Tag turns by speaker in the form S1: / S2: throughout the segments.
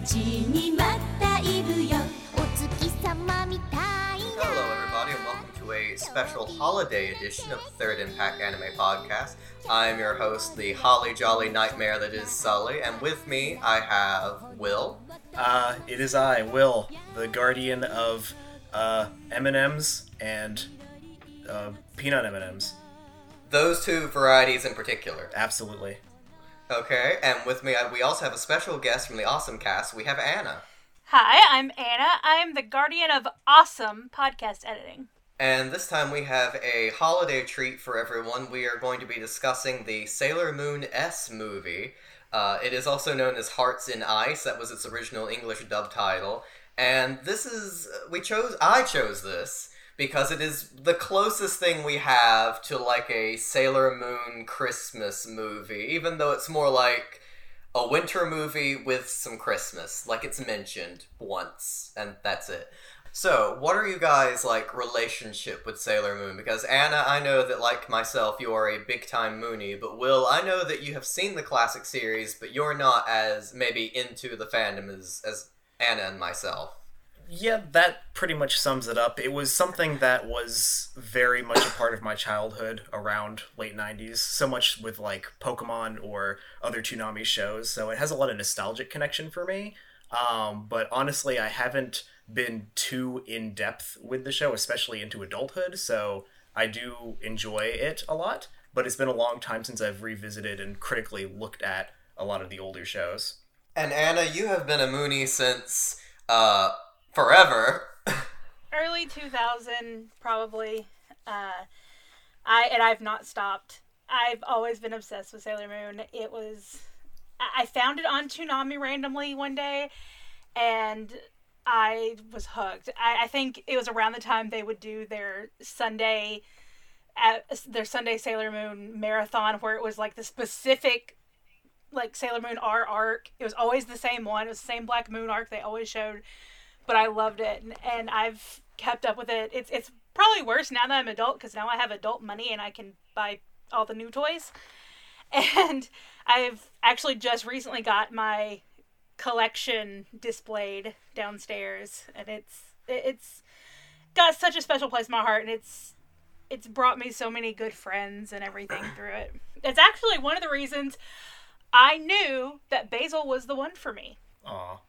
S1: 始めたわ待ちに待ったイブよ
S2: お月様みたい
S3: Hello, everybody, and welcome to a special holiday edition of the Third Impact Anime Podcast. I'm your host, the holly jolly nightmare that is Sully, and with me I have Will.
S4: Uh, it is I, Will, the guardian of uh, M&Ms and uh, peanut M&Ms.
S3: Those two varieties in particular.
S4: Absolutely.
S3: Okay, and with me we also have a special guest from the Awesome Cast. We have Anna.
S5: Hi, I'm Anna. I'm the guardian of awesome podcast editing.
S3: And this time we have a holiday treat for everyone. We are going to be discussing the Sailor Moon S movie. Uh, it is also known as Hearts in Ice. That was its original English dub title. And this is we chose. I chose this because it is the closest thing we have to like a Sailor Moon Christmas movie. Even though it's more like a winter movie with some Christmas, like it's mentioned once, and that's it. So, what are you guys like relationship with Sailor Moon? Because Anna, I know that like myself, you are a big time Moonie, but Will, I know that you have seen the classic series, but you're not as maybe into the fandom as as Anna and myself.
S4: Yeah, that pretty much sums it up. It was something that was very much a part of my childhood around late 90s, so much with like Pokemon or other Toonami shows, so it has a lot of nostalgic connection for me. Um, but honestly, I haven't been too in depth with the show, especially into adulthood, so I do enjoy it a lot, but it's been a long time since I've revisited and critically looked at a lot of the older shows.
S3: And Anna, you have been a Moonie since uh forever.
S5: Early 2000, probably. Uh, I and I've not stopped. I've always been obsessed with Sailor Moon. It was I found it on Toonami randomly one day, and I was hooked. I, I think it was around the time they would do their Sunday, at their Sunday Sailor Moon marathon, where it was like the specific like Sailor Moon R arc. It was always the same one. It was the same Black Moon arc they always showed, but I loved it, and, and I've kept up with it. It's it's probably worse now that I'm adult because now I have adult money and I can buy all the new toys, and I've actually just recently got my collection displayed downstairs, and it's it's got such a special place in my heart, and it's it's brought me so many good friends and everything through it. It's actually one of the reasons I knew that Basil was the one for me.
S4: Aw.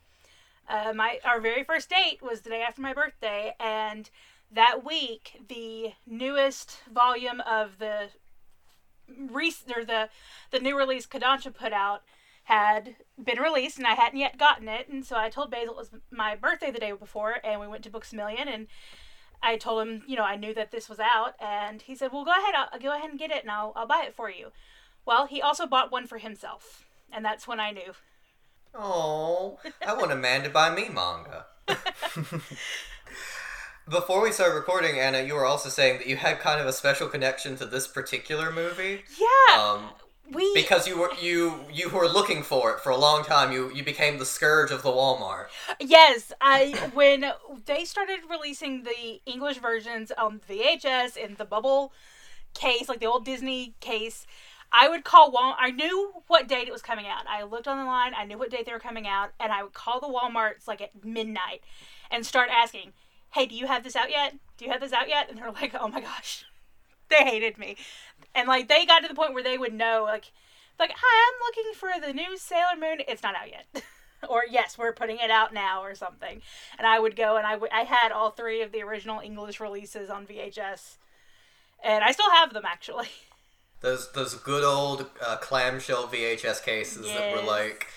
S5: Uh, my our very first date was the day after my birthday, and that week the newest volume of the re- or the the new release Kodansha put out had been released, and I hadn't yet gotten it, and so I told Basil it was my birthday the day before, and we went to Books a Million, and I told him, you know, I knew that this was out, and he said, "Well, go ahead, I'll, I'll go ahead and get it, and I'll I'll buy it for you." Well, he also bought one for himself, and that's when I knew.
S3: Oh, I want a man to buy me manga. Before we start recording, Anna, you were also saying that you had kind of a special connection to this particular movie.
S5: Yeah,
S3: Um,
S5: we
S3: because you were you you were looking for it for a long time. You you became the scourge of the Walmart.
S5: Yes, I when they started releasing the English versions on VHS in the bubble case, like the old Disney case, I would call Wal. I knew what date it was coming out. I looked on the line. I knew what date they were coming out, and I would call the WalMarts like at midnight and start asking, "Hey, do you have this out yet? Do you have this out yet?" And they're like, "Oh my gosh." They hated me. And like they got to the point where they would know like like, "Hi, I'm looking for the new Sailor Moon. It's not out yet." or yes, we're putting it out now or something. And I would go and I I had all three of the original English releases on VHS. And I still have them actually.
S3: Those those good old uh, clamshell VHS cases that were like.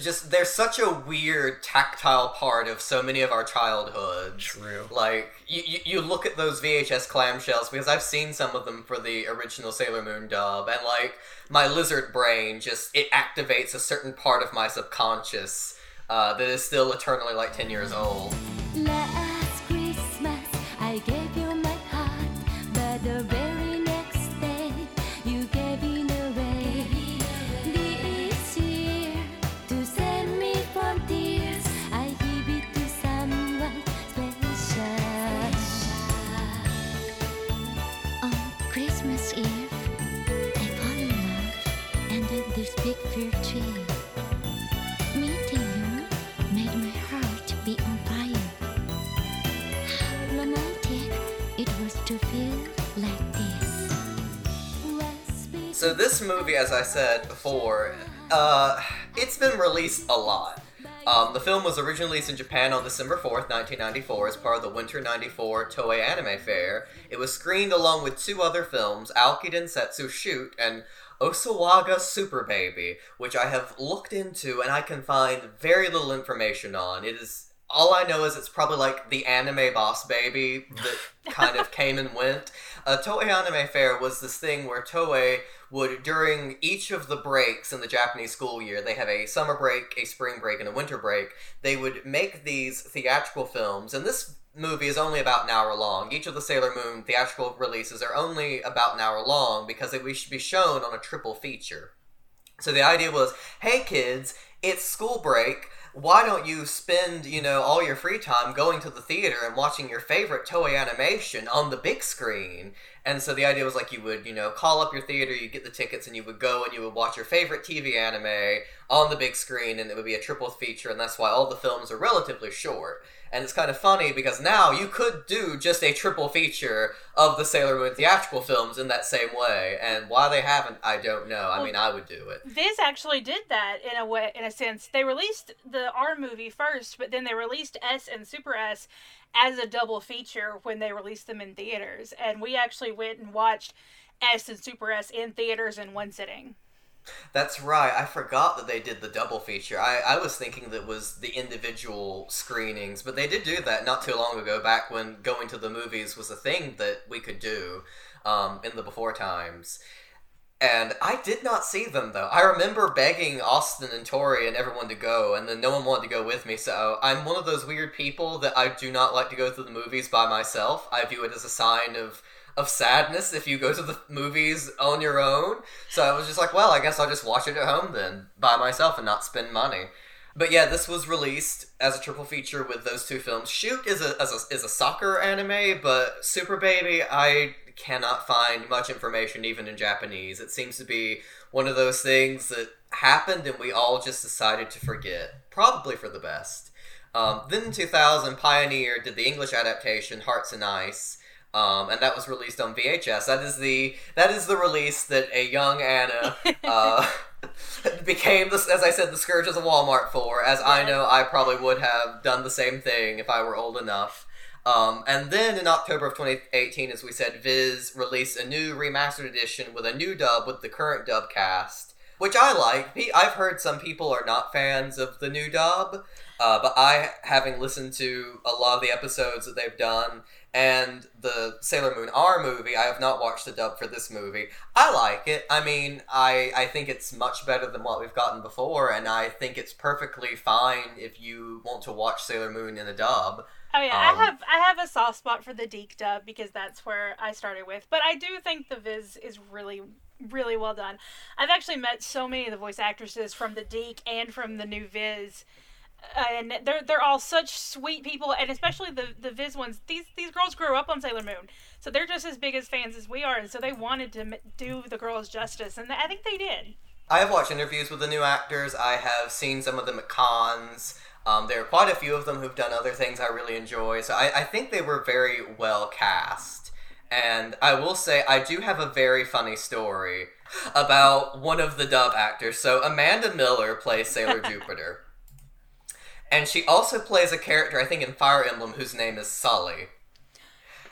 S3: Just they're such a weird tactile part of so many of our childhoods.
S4: True.
S3: Like you, you, you look at those VHS clamshells because I've seen some of them for the original Sailor Moon dub, and like my lizard brain just it activates a certain part of my subconscious uh, that is still eternally like ten years old. So this movie, as I said before, uh, it's been released a lot. Um, the film was originally released in Japan on December 4th, 1994, as part of the Winter 94 Toei Anime Fair. It was screened along with two other films, Aoki Densetsu Shoot and Osawaga Super Baby, which I have looked into and I can find very little information on. It is all I know is it's probably like the anime boss baby that kind of came and went. Uh, Toei Anime Fair was this thing where Toei would, during each of the breaks in the Japanese school year, they have a summer break, a spring break, and a winter break. They would make these theatrical films, and this movie is only about an hour long. Each of the Sailor Moon theatrical releases are only about an hour long because they should be shown on a triple feature. So the idea was, hey kids, it's school break why don't you spend, you know, all your free time going to the theater and watching your favorite Toei animation on the big screen? And so the idea was like you would, you know, call up your theater, you get the tickets, and you would go and you would watch your favorite TV anime on the big screen, and it would be a triple feature, and that's why all the films are relatively short. And it's kind of funny because now you could do just a triple feature of the Sailor Moon theatrical films in that same way. And why they haven't, I don't know. I mean, I would do it.
S5: Viz actually did that in a way, in a sense. They released the R movie first, but then they released S and Super S as a double feature when they released them in theaters. And we actually went and watched S and Super S in theaters in one sitting.
S3: That's right. I forgot that they did the double feature. I, I was thinking that was the individual screenings, but they did do that not too long ago, back when going to the movies was a thing that we could do um, in the before times. And I did not see them though. I remember begging Austin and Tori and everyone to go, and then no one wanted to go with me. So I'm one of those weird people that I do not like to go to the movies by myself. I view it as a sign of of sadness if you go to the movies on your own. So I was just like, well, I guess I'll just watch it at home then by myself and not spend money. But yeah, this was released as a triple feature with those two films. Shoot is a, as a is a soccer anime, but Super Baby I cannot find much information even in Japanese. It seems to be one of those things that happened and we all just decided to forget, probably for the best. Um, then in 2000, Pioneer did the English adaptation Hearts in Ice. Um, and that was released on VHS. That is the that is the release that a young Anna uh, became, the, as I said, the scourge of the Walmart for. As I know, I probably would have done the same thing if I were old enough. Um, and then in October of 2018, as we said, Viz released a new remastered edition with a new dub with the current dub cast, which I like. I've heard some people are not fans of the new dub, uh, but I, having listened to a lot of the episodes that they've done, and the Sailor Moon R movie, I have not watched the dub for this movie. I like it. I mean, I I think it's much better than what we've gotten before, and I think it's perfectly fine if you want to watch Sailor Moon in a dub.
S5: Oh yeah,
S3: Um,
S5: I have I have a soft spot for the DiC dub because that's where I started with. But I do think the Viz is really really well done. I've actually met so many of the voice actresses from the DiC and from the new Viz. And they're they're all such sweet people, and especially the the Viz ones. These these girls grew up on Sailor Moon, so they're just as big as fans as we are, and so they wanted to do the girls justice, and I think they did.
S3: I have watched interviews with the new actors. I have seen some of them at cons. Um, there are quite a few of them who've done other things I really enjoy. So I, I think they were very well cast. And I will say, I do have a very funny story about one of the dub actors. So Amanda Miller plays Sailor Jupiter. And she also plays a character, I think, in Fire Emblem whose name is Sully.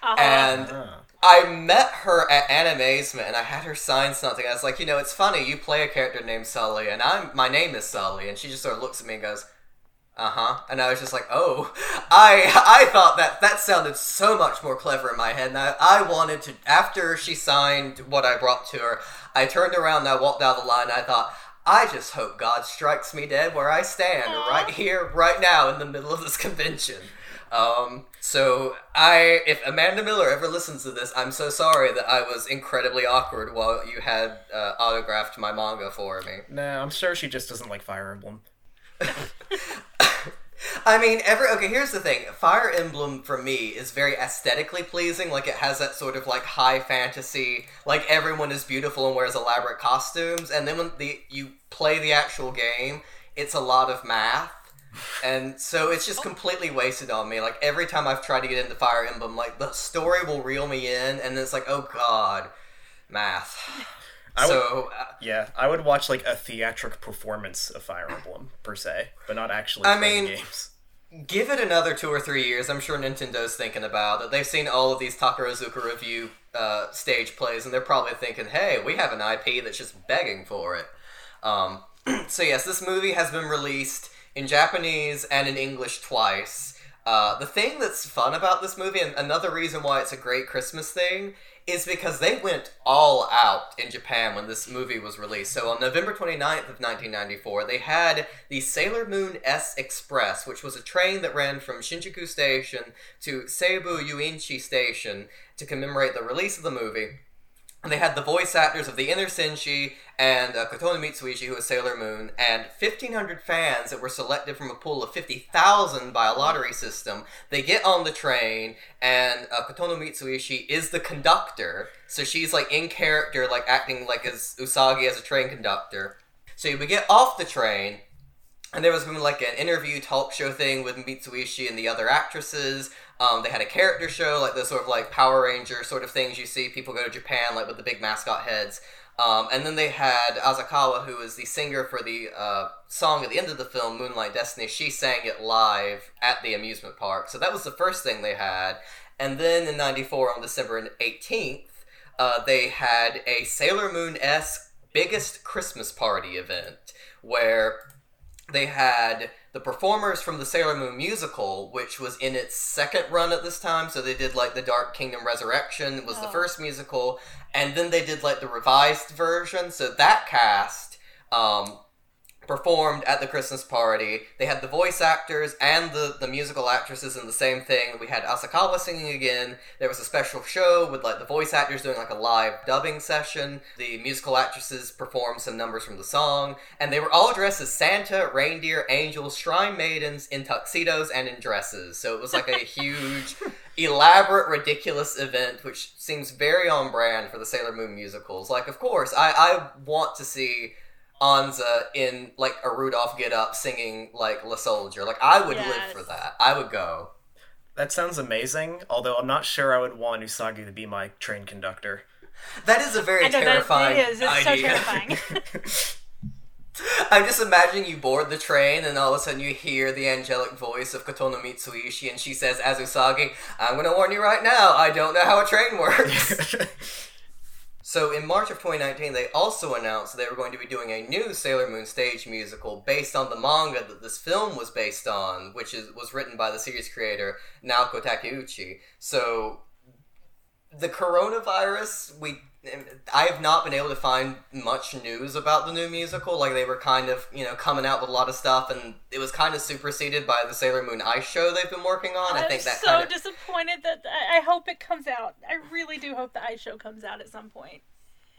S5: Uh-huh.
S3: And
S4: Ah.
S3: I met her at Animazement and I had her sign something. I was like, you know, it's funny, you play a character named Sully and I'm my name is Sully and she just sort of looks at me and goes, uh-huh. And I was just like, oh. I I thought that that sounded so much more clever in my head and I, I wanted to after she signed what I brought to her, I turned around and I walked down the line and I thought I just hope God strikes me dead where I stand,
S5: Aw.
S3: right here, right now, in the middle of this convention. Um, so I, if Amanda Miller ever listens to this, I'm so sorry that I was incredibly awkward while you had uh, autographed my manga for me.
S4: Nah, I'm sure she just doesn't like Fire Emblem.
S3: I mean, every okay. Here's the thing: Fire Emblem for me is very aesthetically pleasing. Like it has that sort of like high fantasy, like everyone is beautiful and wears elaborate costumes. And then when the you play the actual game, it's a lot of math. And so it's just completely wasted on me. Like every time I've tried to get into Fire Emblem, like the story will reel me in, and then it's like, oh god, math.
S4: I would-
S3: so uh,
S4: Yeah, I would watch like a theatric performance of Fire Emblem per se, but not actually
S3: I mean-
S4: games.
S3: give it another two or three years. I'm sure Nintendo's thinking about it. They've seen all of these Takarazuka Revue uh, stage plays, and they're probably thinking, "Hey, we have an IP that's just begging for it." Um, so yes, this movie has been released in Japanese and in English twice. Uh, the thing that's fun about this movie, and another reason why it's a great Christmas thing, is because they went all out in Japan when this movie was released. So on November 29th of 1994, they had the Sailor Moon S Express, which was a train that ran from Shinjuku Station to Seibu Yuenchi Station to commemorate the release of the movie. And they had the voice actors of the Inner Senshi and uh, Kotono Mitsuishi, who was Sailor Moon, and 1,500 fans that were selected from a pool of 50,000 by a lottery system. They get on the train, and uh, Kotono Mitsuishi is the conductor. So she's like in character, like acting like as Usagi as a train conductor. So we get off the train, and there was like an interview talk show thing with Mitsuishi and the other actresses. Um, they had a character show, like the sort of like Power Ranger sort of things you see people go to Japan, like with the big mascot heads. Um, and then they had Asakawa, who is the singer for the uh, song at the end of the film, Moonlight Destiny. She sang it live at the amusement park. So that was the first thing they had. And then in 94, on December 18th, uh, they had a Sailor Moon esque biggest Christmas party event where they had the performers from the Sailor Moon musical, which was in its second run at this time. So they did like the Dark Kingdom Resurrection was the
S5: Oh.
S3: first musical, and then they did like the revised version. So that cast um, performed at the Christmas party. They had the voice actors and the, the musical actresses in the same thing. We had Asakawa singing again. There was a special show with like the voice actors doing like a live dubbing session. The musical actresses performed some numbers from the song, and they were all dressed as Santa, reindeer, angels, shrine maidens in tuxedos and in dresses. So it was like a huge, elaborate, ridiculous event, which seems very on brand for the Sailor Moon musicals. Like, of course, I, I want to see Anza in like a Rudolph get up singing like La Soldier. Like I would live for that. I would go.
S4: That sounds amazing, although I'm not sure I would want Usagi to be my train conductor.
S3: That is a very
S5: know
S3: terrifying
S5: that it is. It's
S3: idea.
S5: so terrifying.
S3: I'm just imagining you board the train and all of a sudden you hear the angelic voice of Kotono Mitsuishi and she says, as Usagi, I'm gonna warn you right now, I don't know how a train works. So in March of 2019, they also announced they were going to be doing a new Sailor Moon stage musical based on the manga that this film was based on, which is was written by the series creator Naoko Takeuchi. So the coronavirus, we I have not been able to find much news about the new musical. Like they were kind of you know coming out with a lot of stuff, and it was kind of superseded by the Sailor Moon Ice show they've been working on. I
S5: I'm
S3: think that
S5: so
S3: kind of
S5: disappointed that I I hope it comes out. I really do hope the ice show comes out at some point.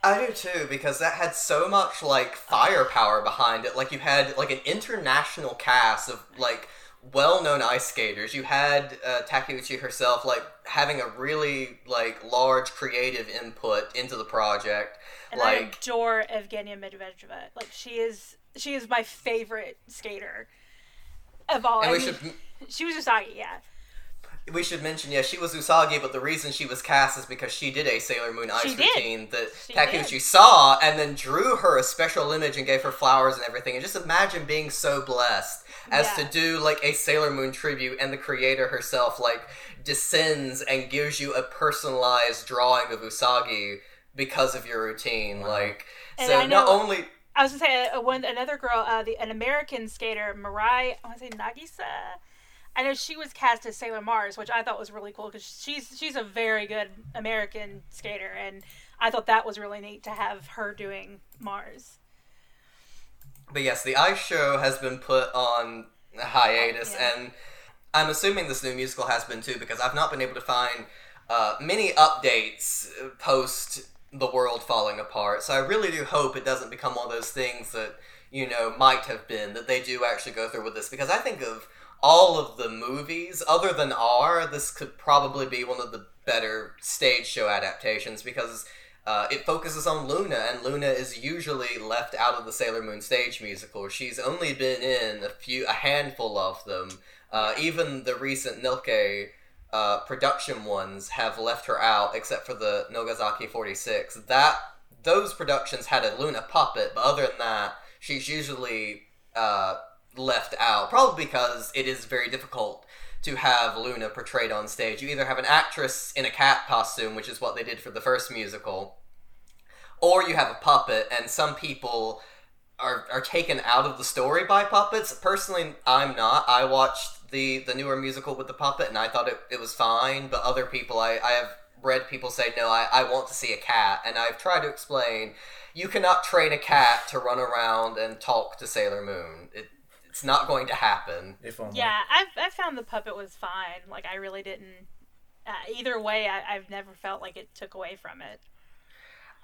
S3: I do too because that had so much like firepower behind it. Like you had like an international cast of like well-known ice skaters. You had uh, Takeuchi herself like having a really like large creative input into the project.
S5: And I
S3: like
S5: adore Evgenia Medvedeva. Like she is, she is my favorite skater of all.
S3: and
S5: I
S3: we
S5: mean,
S3: should
S5: She was just Usagi, yeah.
S3: We should mention yeah she was Usagi, but the reason she was cast is because she did a Sailor Moon ice
S5: She did.
S3: routine that
S5: She
S3: Takeuchi
S5: did.
S3: saw and then drew her a special image and gave her flowers and everything. And just imagine being so blessed as
S5: Yeah.
S3: to do like a Sailor Moon tribute and the creator herself like descends and gives you a personalized drawing of Usagi because of your routine. Like
S5: And
S3: so
S5: I
S3: not only
S5: I was gonna say uh, one another girl, uh, the an American skater, Mirai. I want to say Nagasu. I know she was cast as Sailor Mars, which I thought was really cool because she's she's a very good American skater, and I thought that was really neat to have her doing Mars.
S3: But yes, the ice show has been put on hiatus,
S5: Yeah.
S3: and I'm assuming this new musical has been too, because I've not been able to find uh, many updates post the world falling apart. So I really do hope it doesn't become one of those things that you know might have been that they do actually go through with this, because I think of all of the movies other than R, this could probably be one of the better stage show adaptations because uh, it focuses on Luna, and Luna is usually left out of the Sailor Moon stage musical. She's only been in a few, a handful of them. Uh, even the recent Nelke uh, production ones have left her out, except for the Nogizaka 46. That those productions had a Luna puppet, but other than that, she's usually uh, left out. Probably because it is very difficult to have Luna portrayed on stage. You either have an actress in a cat costume, which is what they did for the first musical, or you have a puppet, and some people are, are taken out of the story by puppets. Personally, I'm not. I watched the, the newer musical with the puppet, and I thought it, it was fine, but other people, I, I have read people say, no, I, I want to see a cat, and I've tried to explain you cannot train a cat to run around and talk to Sailor Moon. It, it's not going to happen.
S4: If only.
S5: Yeah, I I found the puppet was fine. Like I really didn't. Uh, either way, I, I've never felt like it took away from it.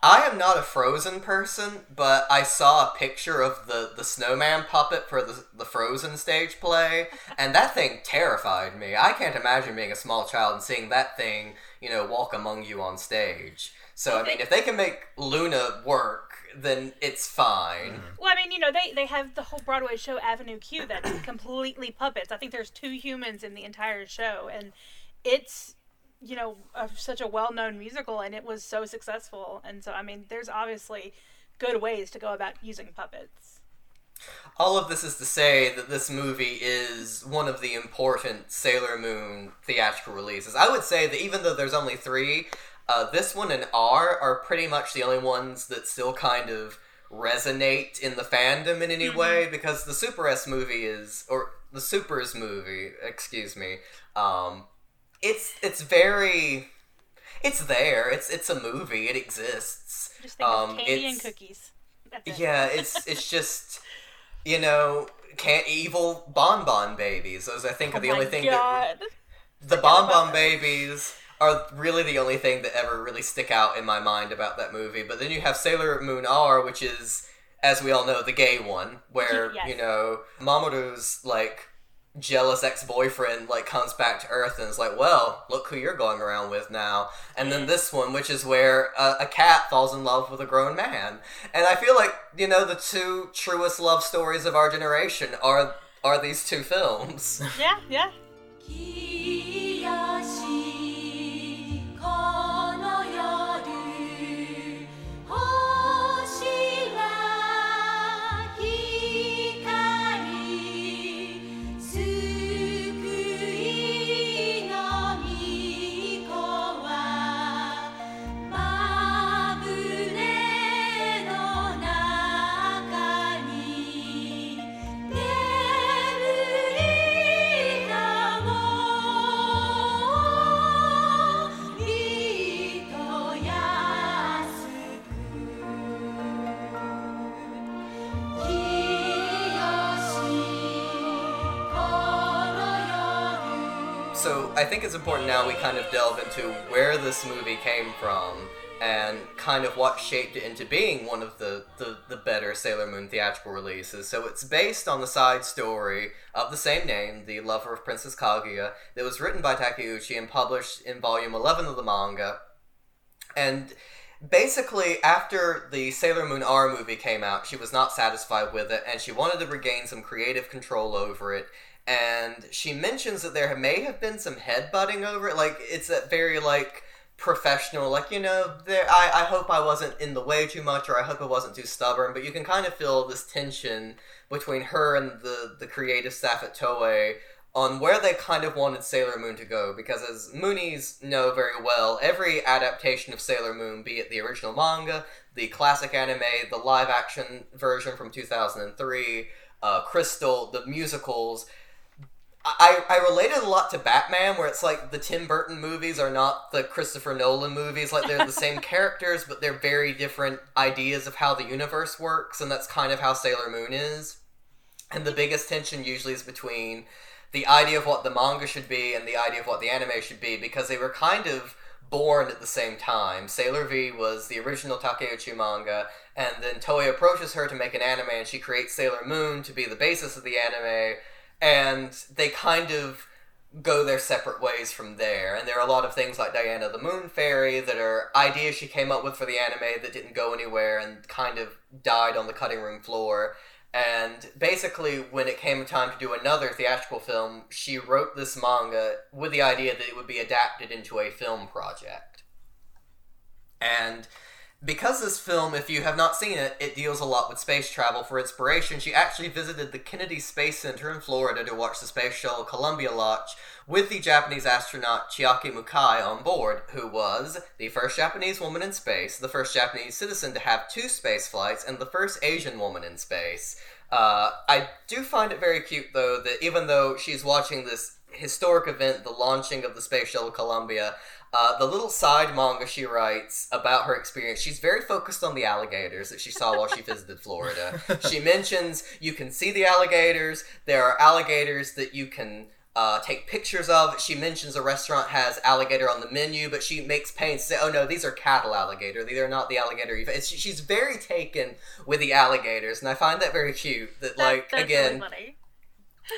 S3: I am not a Frozen person, but I saw a picture of the, the snowman puppet for the, the Frozen stage play, and that thing terrified me. I can't imagine being a small child and seeing that thing, you know, walk among you on stage. So, I mean, if they can make Luna work, then it's fine. Mm-hmm.
S5: Well, I mean, you know, they they have the whole Broadway show Avenue Q that's completely puppets. I think there's two humans in the entire show, and it's you know a, such a well-known musical, and it was so successful. And so, I mean, there's obviously good ways to go about using puppets.
S3: All of this is to say that this movie is one of the important Sailor Moon theatrical releases. I would say that even though there's only three, uh, this one and R are pretty much the only ones that still kind of resonate in the fandom in any way because the Super S movie is, or the Supers movie, excuse me, um, it's it's very, it's there. It's it's a movie. It exists.
S5: Just think
S3: Um,
S5: of candy and cookies. It.
S3: Yeah, it's it's just you know can't evil bonbon babies. Those I think
S5: Oh
S3: are the only thing that the bonbon babies are really the only thing that ever really stick out in my mind about that movie. But then you have Sailor Moon R, which is as we all know the gay one, where
S5: Yes.
S3: you know Mamoru's like jealous ex-boyfriend like comes back to earth and is like well look who you're going around with now and then this one which is where a, a cat falls in love with a grown man and i feel like you know the two truest love stories of our generation are are these two films
S5: Yeah, yeah.
S3: I think it's important now we kind of delve into where this movie came from and kind of what shaped it into being one of the, the, the better Sailor Moon theatrical releases. So it's based on the side story of the same name, The Lover of Princess Kaguya, that was written by Takeuchi and published in volume 11 of the manga. And basically, after the Sailor Moon R movie came out, she was not satisfied with it, and she wanted to regain some creative control over it. And she mentions that there may have been some headbutting over it. Like it's that very like professional, like you know, there. I I hope I wasn't in the way too much, or I hope I wasn't too stubborn. But you can kind of feel this tension between her and the the creative staff at Toei on where they kind of wanted Sailor Moon to go, because as Moonies know very well, every adaptation of Sailor Moon, be it the original manga, the classic anime, the live action version from 2003, uh, Crystal, the musicals, I, I related a lot to Batman, where it's like the Tim Burton movies are not the Christopher Nolan movies. Like they're the same characters, but they're very different ideas of how the universe works, and that's kind of how Sailor Moon is. And the biggest tension usually is between the idea of what the manga should be and the idea of what the anime should be, because they were kind of born at the same time. Sailor V was the original Takeuchi manga, and then Toei approaches her to make an anime, and she creates Sailor Moon to be the basis of the anime, and they kind of go their separate ways from there. And there are a lot of things like Diana the Moon Fairy that are ideas she came up with for the anime that didn't go anywhere and kind of died on the cutting room floor. And basically, when it came time to do another theatrical film, she wrote this manga with the idea that it would be adapted into a film project. And because this film, if you have not seen it, it deals a lot with space travel for inspiration. She actually visited the Kennedy Space Center in Florida to watch the space shuttle Columbia launch with the Japanese astronaut Chiaki Mukai on board, who was the first Japanese woman in space, the first Japanese citizen to have two space flights, and the first Asian woman in space. Uh, I do find it very cute, though, that even though she's watching this historic event, the launching of the space shuttle Columbia, uh, the little side manga she writes about her experience, she's very focused on the alligators that she saw while she visited Florida. She mentions you can see the alligators. There are alligators that you can uh, take pictures of. She mentions a restaurant has alligator on the menu, but she makes pains to say, "Oh no, these are cattle alligator. These are not the alligator." It's, she's very taken with the alligators, and I find that very cute. That,
S5: That-
S3: like
S5: that's
S3: again,
S5: really funny.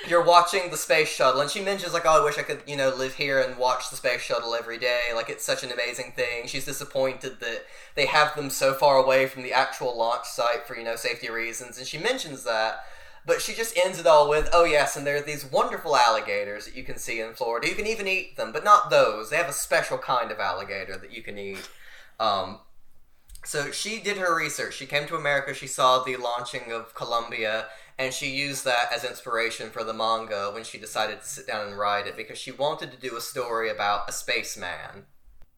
S3: You're watching the space shuttle, and she mentions like, "Oh, I wish I could, you know, live here and watch the space shuttle every day. Like, it's such an amazing thing." She's disappointed that they have them so far away from the actual launch site for you know safety reasons, and she mentions that. But she just ends it all with, "Oh yes, and there are these wonderful alligators that you can see in Florida. You can even eat them, but not those. They have a special kind of alligator that you can eat." Um, so she did her research. She came to America. She saw the launching of Columbia, and she used that as inspiration for the manga when she decided to sit down and write it because she wanted to do a story about a spaceman.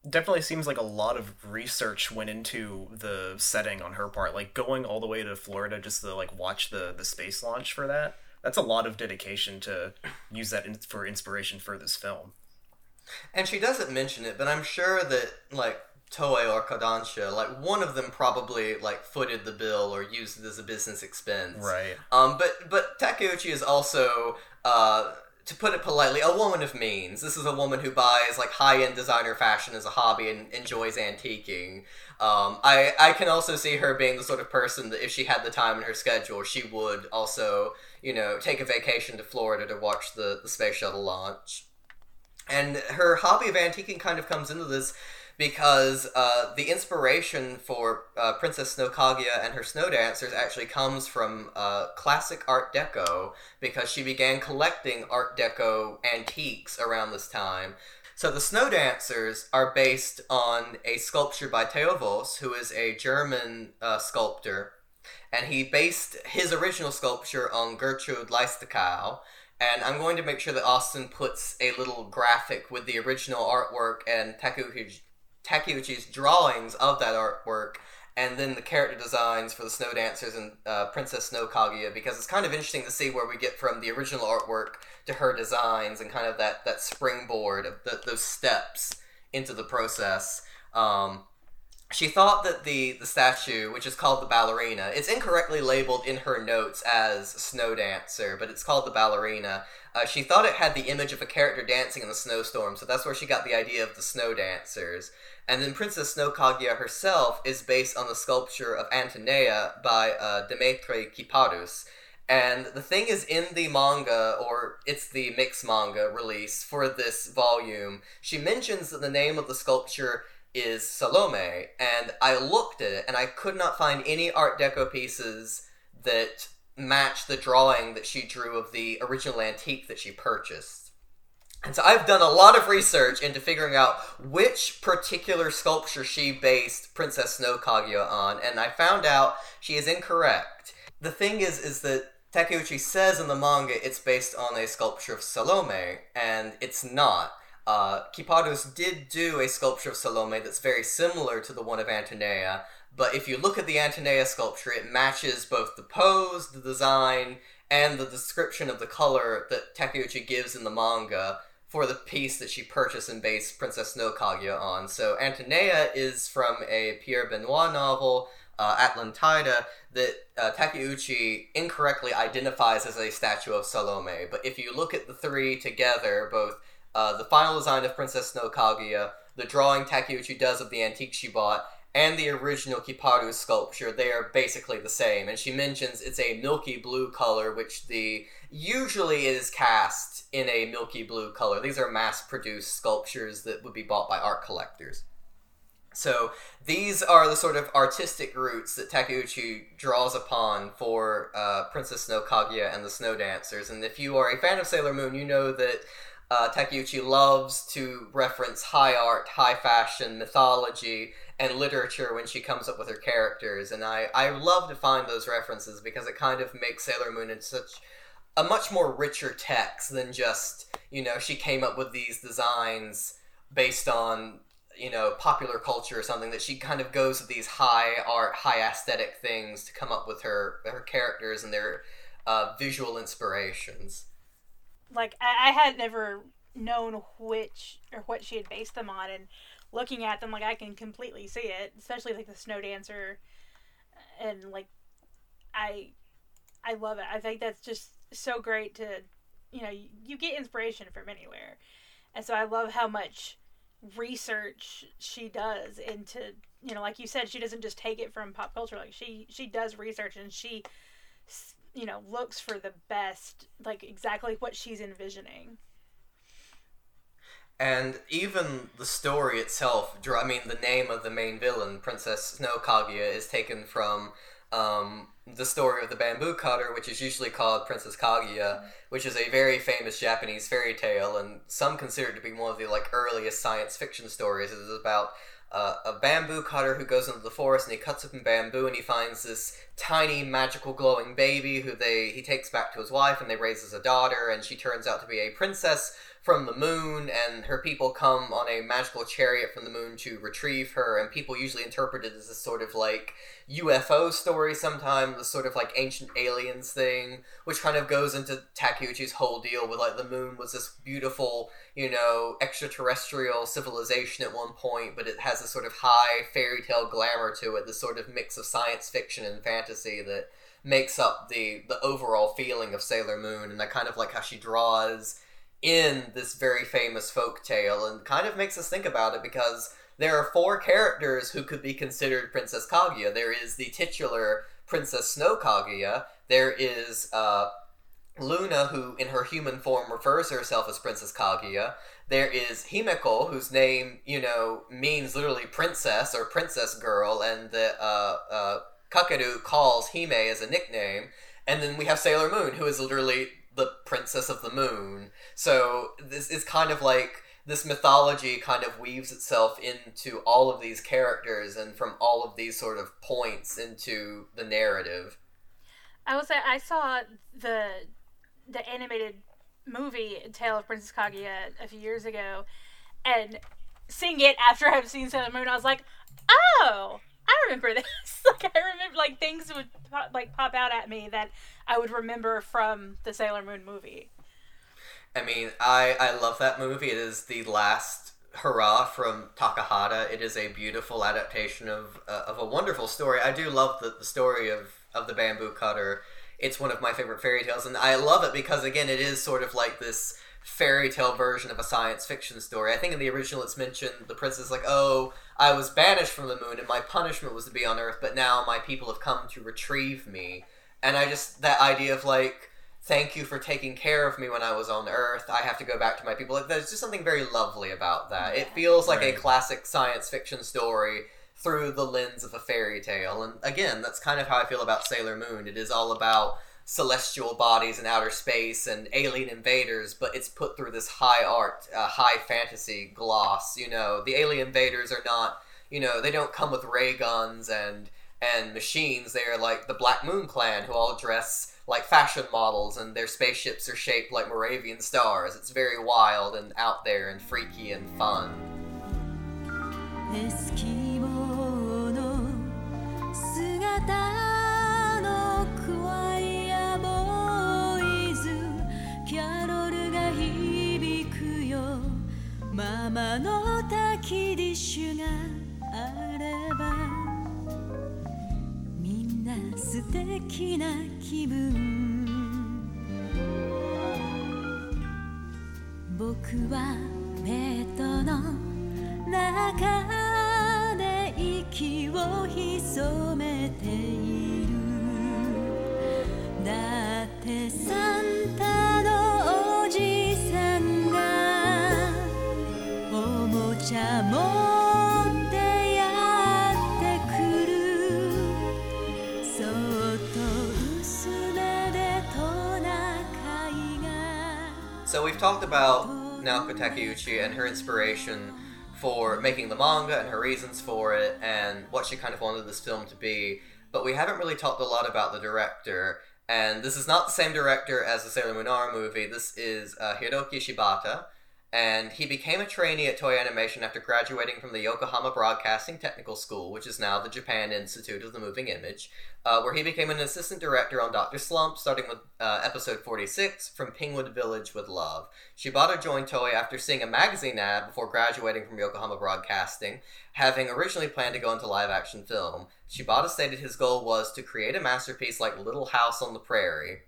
S4: Definitely seems like a lot of research went into the setting on her part. Like going all the way to Florida just to like watch the the space launch for that. That's a lot of dedication to use that in, for inspiration for this film.
S3: And she doesn't mention it, but I'm sure that like Toei or Kodansha, like one of them probably like footed the bill or used it as a business expense.
S4: Right.
S3: Um, but but Takeuchi is also, uh, to put it politely, a woman of means. This is a woman who buys like high end designer fashion as a hobby and enjoys antiquing. Um, I I can also see her being the sort of person that if she had the time in her schedule, she would also you know take a vacation to Florida to watch the the space shuttle launch. And her hobby of antiquing kind of comes into this because uh, the inspiration for uh, Princess Snow Kaguya and her snow dancers actually comes from uh, classic Art Deco because she began collecting Art Deco antiques around this time. So the snow dancers are based on a sculpture by Theo Voss, who is a German uh, sculptor, and he based his original sculpture on Gertrude Leistikow. And I'm going to make sure that Austin puts a little graphic with the original artwork and Takeuchi, Takeuchi's drawings of that artwork, and then the character designs for the snow dancers and uh, Princess Snow Kaguya, because it's kind of interesting to see where we get from the original artwork to her designs and kind of that, that springboard of the, those steps into the process. Um, she thought that the the statue, which is called the ballerina, it's incorrectly labeled in her notes as snow dancer, but it's called the ballerina. Uh, she thought it had the image of a character dancing in the snowstorm, so that's where she got the idea of the snow dancers. And then Princess Snow Kaguya herself is based on the sculpture of Antonia by uh, Demetri Chiparus. And the thing is, in the manga, or it's the mix manga release for this volume, she mentions that the name of the sculpture is Salome, and I looked at it and I could not find any Art Deco pieces that match the drawing that she drew of the original antique that she purchased. And so I've done a lot of research into figuring out which particular sculpture she based Princess Snow Kaguya on, and I found out she is incorrect. The thing is, is that Takeuchi says in the manga it's based on a sculpture of Salome, and it's not. Uh, Chiparus did do a sculpture of Salome that's very similar to the one of Antonia, but if you look at the Antonia sculpture, it matches both the pose, the design, and the description of the color that Takeuchi gives in the manga for the piece that she purchased and based Princess Snow Kaguya on. So Antonia is from a Pierre Benoit novel, uh, Atlantida, that uh, Takeuchi incorrectly identifies as a statue of Salome. But if you look at the three together, both uh, the final design of Princess Snow Kaguya, the drawing Takeuchi does of the antique she bought, and the original Kiparu sculpture, they are basically the same. And she mentions it's a milky blue color, which the usually is cast in a milky blue color. These are mass-produced sculptures that would be bought by art collectors. So these are the sort of artistic roots that Takeuchi draws upon for uh, Princess Snow Kaguya and the Snow Dancers. And if you are a fan of Sailor Moon, you know that uh, Takeuchi loves to reference high art, high fashion, mythology, and literature when she comes up with her characters, and I, I love to find those references because it kind of makes Sailor Moon into such a much more richer text than just, you know, she came up with these designs based on, you know, popular culture or something, that she kind of goes with these high art, high aesthetic things to come up with her, her characters and their uh, visual inspirations.
S5: Like I, I had never known which or what she had based them on, and looking at them, like I can completely see it. Especially like the Snow Dancer, and like I, I love it. I think that's just so great to, you know, you, you get inspiration from anywhere, and so I love how much research she does into you know like you said she doesn't just take it from pop culture like she she does research and she you know looks for the best like exactly what she's envisioning.
S3: And even the story itself i mean the name of the main villain princess snow kaguya is taken from um, the story of the bamboo cutter which is usually called princess kaguya which is a very famous japanese fairy tale and some consider it to be one of the like earliest science fiction stories. It is about uh, a bamboo cutter who goes into the forest and he cuts up in bamboo and he finds this tiny magical glowing baby who they he takes back to his wife and they raise as a daughter and she turns out to be a princess from the moon and her people come on a magical chariot from the moon to retrieve her and people usually interpret it as a sort of like UFO story sometimes, the sort of like ancient aliens thing, which kind of goes into Takeuchi's whole deal with like the moon was this beautiful, you know, extraterrestrial civilization at one point, but it has a sort of high fairy tale glamour to it, this sort of mix of science fiction and fantasy that makes up the the overall feeling of Sailor Moon, and I kind of like how she draws in this very famous folk tale and kind of makes us think about it because there are four characters who could be considered Princess Kaguya. There is the titular Princess Snow Kaguya. There is uh, Luna, who in her human form refers to herself as Princess Kaguya. There is Himeko, whose name, you know, means literally princess or princess girl, and the uh, uh, calls Hime as a nickname. And then we have Sailor Moon, who is literally the princess of the moon. So this is kind of like this mythology kind of weaves itself into all of these characters and from all of these sort of points into the narrative.
S5: I will say I saw the the animated movie Tale of Princess Kaguya a few years ago, and seeing it after I've seen Sailor Moon, I was like, oh, I remember this. like I remember like things would pop, like pop out at me that I would remember from the Sailor Moon movie.
S3: I mean, I I love that movie. It is the last hurrah from Takahata. It is a beautiful adaptation of uh, of a wonderful story. I do love the, the story of of the bamboo cutter. It's one of my favorite fairy tales, and I love it because again, it is sort of like this fairy tale version of a science fiction story. I think in the original it's mentioned the prince is like, "Oh, I was banished from the moon and my punishment was to be on earth, but now my people have come to retrieve me." And I just that idea of like thank you for taking care of me when I was on Earth. I have to go back to my people. Like, there's just something very lovely about that. It feels like
S4: Right.
S3: a classic science fiction story through the lens of a fairy tale. And again, that's kind of how I feel about Sailor Moon. It is all about celestial bodies in outer space and alien invaders, but it's put through this high art, uh, high fantasy gloss. You know, the alien invaders are not, you know, they don't come with ray guns and and machines. They're like the Black Moon Clan, who all dress like fashion models, and their spaceships are shaped like Moravian stars. It's very wild and out there and freaky and fun.
S1: エスキモーの姿のクワイアボーイズキャロルが響くよママの焚きディッシュがあればみ んな素敵な気分。僕はベッドの中で息を潜めている。だってサンタのおじさんがおもちゃ持
S3: So we've talked about Naoko Takeuchi and her inspiration for making the manga and her reasons for it and what she kind of wanted this film to be. But we haven't really talked a lot about the director. And this is not the same director as the Sailor Moon movie. This is uh, Hiroki Shibata, and he became a trainee at Toei Animation after graduating from the Yokohama Broadcasting Technical School, which is now the Japan Institute of the Moving Image, uh, where he became an assistant director on Dr. Slump, starting with uh, episode 46, From Pingwood Village with Love. Shibata joined Toei after seeing a magazine ad before graduating from Yokohama Broadcasting, having originally planned to go into live action film. Shibata stated his goal was to create a masterpiece like Little House on the Prairie,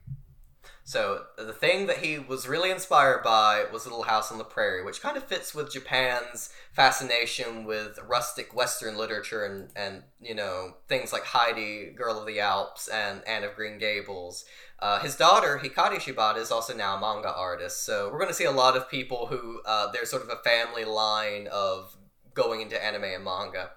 S3: so the thing that he was really inspired by was Little House on the Prairie, which kind of fits with Japan's fascination with rustic Western literature and, and you know things like Heidi, Girl of the Alps, and Anne of Green Gables. Uh, his daughter Hikari Shibata is also now a manga artist, so we're going to see a lot of people who uh, there's sort of a family line of going into anime and manga.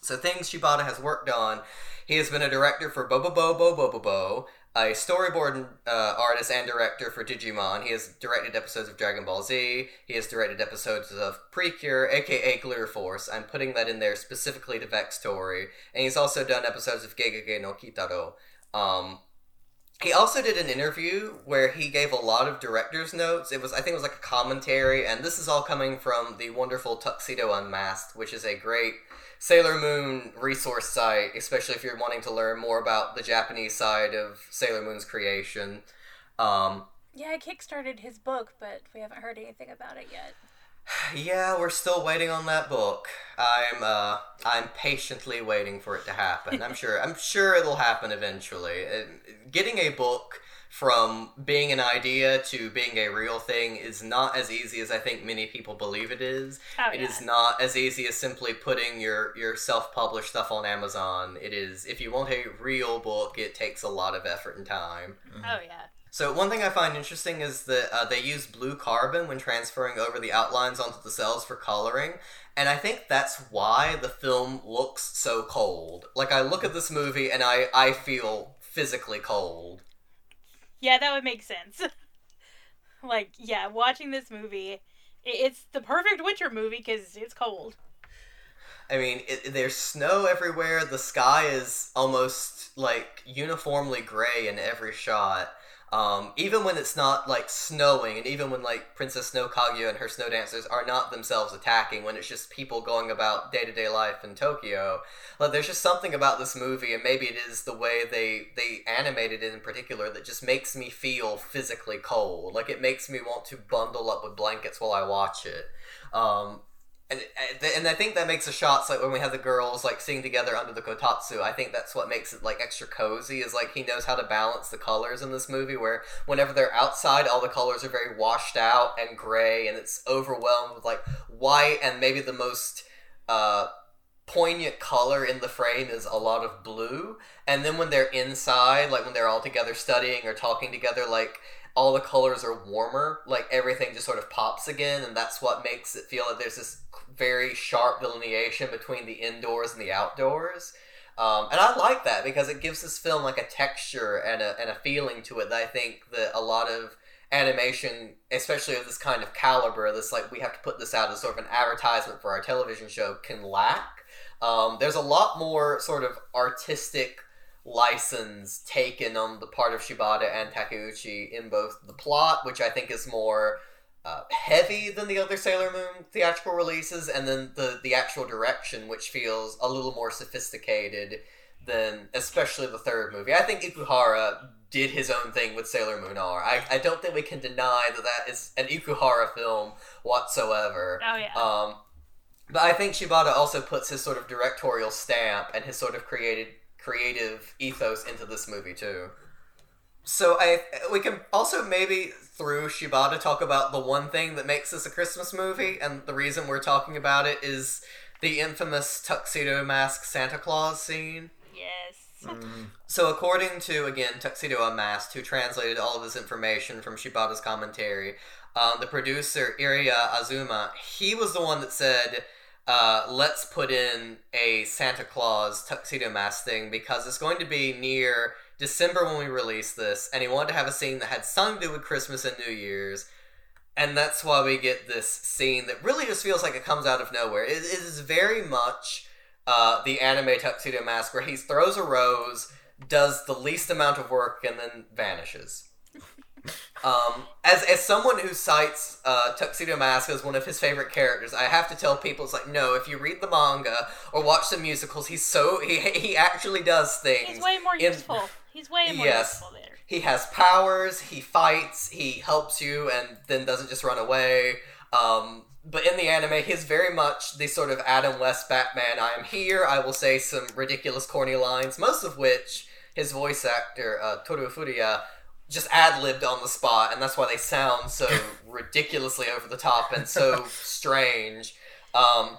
S3: So things Shibata has worked on. He has been a director for Bobo Bobo Bobo Bo, a storyboard uh, artist and director for Digimon. He has directed episodes of Dragon Ball Z. He has directed episodes of Precure, aka Glitter Force. I'm putting that in there specifically to Vex Story. And he's also done episodes of Gegege no Kitaro. Um, he also did an interview where he gave a lot of director's notes. It was, I think, it was like a commentary, and this is all coming from the wonderful Tuxedo Unmasked, which is a great Sailor Moon resource site, especially if you're wanting to learn more about the Japanese side of Sailor Moon's creation. Um,
S5: Yeah, I kickstarted his book, but we haven't heard anything about it yet.
S3: Yeah, we're still waiting on that book. I'm uh, I'm patiently waiting for it to happen. I'm sure. I'm sure it'll happen eventually. Uh, getting a book from being an idea to being a real thing is not as easy as I think many people believe it is.
S5: Oh,
S3: It
S5: yeah.
S3: is not as easy as simply putting your your self-published stuff on Amazon. It is if you want a real book, it takes a lot of effort and time.
S5: Oh yeah.
S3: So one thing I find interesting is that uh, they use blue carbon when transferring over the outlines onto the cells for coloring, and I think that's why the film looks so cold. Like I look at this movie and I I feel physically cold.
S5: Yeah, that would make sense. like, yeah, watching this movie, it's the perfect winter movie because it's cold.
S3: I mean, it, there's snow everywhere. The sky is almost like uniformly gray in every shot. Um, even when it's not like snowing, and even when like Princess Snow Kaguya and her snow dancers are not themselves attacking, when it's just people going about day to day life in Tokyo, like there's just something about this movie, and maybe it is the way they they animated it in particular that just makes me feel physically cold. Like it makes me want to bundle up with blankets while I watch it. Um, and and I think that makes the shots like when we have the girls like singing together under the kotatsu. I think that's what makes it like extra cozy. Is like he knows how to balance the colors in this movie. Where whenever they're outside, all the colors are very washed out and gray, and it's overwhelmed with like white and maybe the most uh, poignant color in the frame is a lot of blue. And then when they're inside, like when they're all together studying or talking together, like all the colors are warmer. Like everything just sort of pops again, and that's what makes it feel like there's this very sharp delineation between the indoors and the outdoors. Um, and I like that because it gives this film like a texture and a, and a feeling to it that I think that a lot of animation, especially of this kind of caliber, this like we have to put this out as sort of an advertisement for our television show, can lack. Um, there's a lot more sort of artistic license taken on the part of Shibata and Takeuchi in both the plot, which I think is more uh, heavy than the other Sailor Moon theatrical releases, and then the the actual direction, which feels a little more sophisticated than especially the third movie. I think Ikuhara did his own thing with Sailor Moon R. I, I don't think we can deny that that is an Ikuhara film whatsoever.
S5: Oh yeah.
S3: Um, but I think Shibata also puts his sort of directorial stamp and his sort of created creative ethos into this movie too. So I we can also maybe through Shibata talk about the one thing that makes this a Christmas movie, and the reason we're talking about it is the infamous tuxedo mask Santa Claus scene.
S5: yes.
S3: So, according to again Tuxedo Unmasked, who translated all of this information from Shibata's commentary, um, the producer Iriya Azuma, he was the one that said, uh, "Let's put in a Santa Claus tuxedo mask thing because it's going to be near December when we release this, and he wanted to have a scene that had something to do with Christmas and New Year's." and that's why we get this scene that really just feels like it comes out of nowhere. It, it is very much uh, the anime tuxedo mask where he throws a rose, does the least amount of work, and then vanishes. Um, as as someone who cites uh, Tuxedo Mask as one of his favorite characters, I have to tell people it's like no. If you read the manga or watch the musicals, he's so he he actually does things.
S5: He's way more
S3: in-
S5: useful. He's way more
S3: Yes.
S5: useful there.
S3: He has powers. He fights. He helps you, and then doesn't just run away. Um, but in the anime, he's very much the sort of Adam West Batman. I am here. I will say some ridiculous, corny lines, most of which his voice actor uh, Toru Furuya just ad libbed on the spot, and that's why they sound so ridiculously over the top and so strange. Um,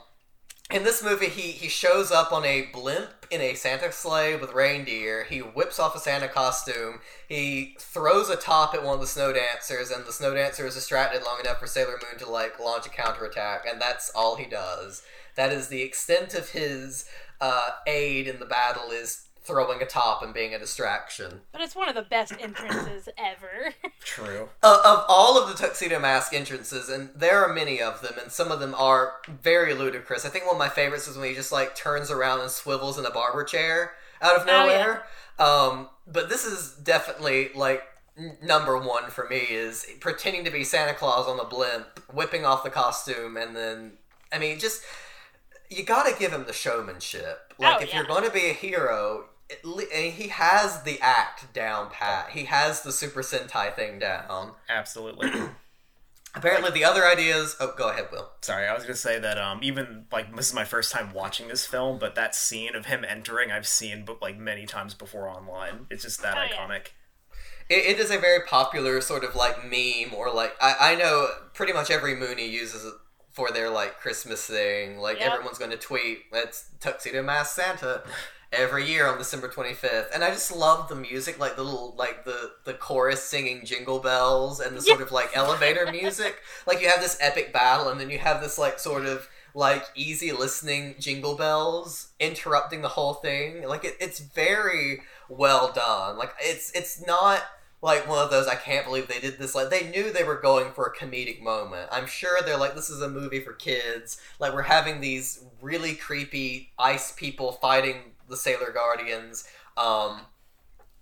S3: in this movie, he, he shows up on a blimp in a Santa sleigh with reindeer. He whips off a Santa costume. He throws a top at one of the snow dancers, and the snow dancer is distracted long enough for Sailor Moon to like launch a counterattack, and that's all he does. That is the extent of his uh, aid in the battle is throwing a top and being a distraction.
S5: But it's one of the best entrances ever.
S4: True.
S3: Uh, of all of the tuxedo mask entrances, and there are many of them, and some of them are very ludicrous. I think one of my favorites is when he just like turns around and swivels in a barber chair out of
S5: Oh, yeah.
S3: nowhere. Um, but this is definitely like number one for me is pretending to be Santa Claus on the blimp, whipping off the costume, and then I mean just you gotta give him the showmanship. Like
S5: Oh,
S3: if
S5: yeah.
S3: you're going to be a hero. At le- and he has the act down pat. He has the Super Sentai thing down.
S4: Absolutely.
S3: Apparently, the other ideas. Oh, go ahead, Will.
S4: Sorry, I was gonna say that um, even like this is my first time watching this film, but that scene of him entering, I've seen but like many times before online. It's just that
S5: Oh, yeah.
S4: iconic.
S3: It, it is a very popular sort of like meme, or like I, I know pretty much every Moonie uses it for their like Christmas thing. Like
S5: Yep.
S3: everyone's going to tweet, "It's Tuxedo Mask Santa." Every year on December twenty fifth, and I just love the music, like the little, like the the chorus singing jingle bells, and the sort of like elevator music. Like you have this epic battle, and then you have this like sort of like easy listening jingle bells interrupting the whole thing. Like it, it's very well done. Like it's it's not like one of those I can't believe they did this. Like they knew they were going for a comedic moment. I'm sure they're like this is a movie for kids. Like we're having these really creepy ice people fighting the Sailor Guardians. Um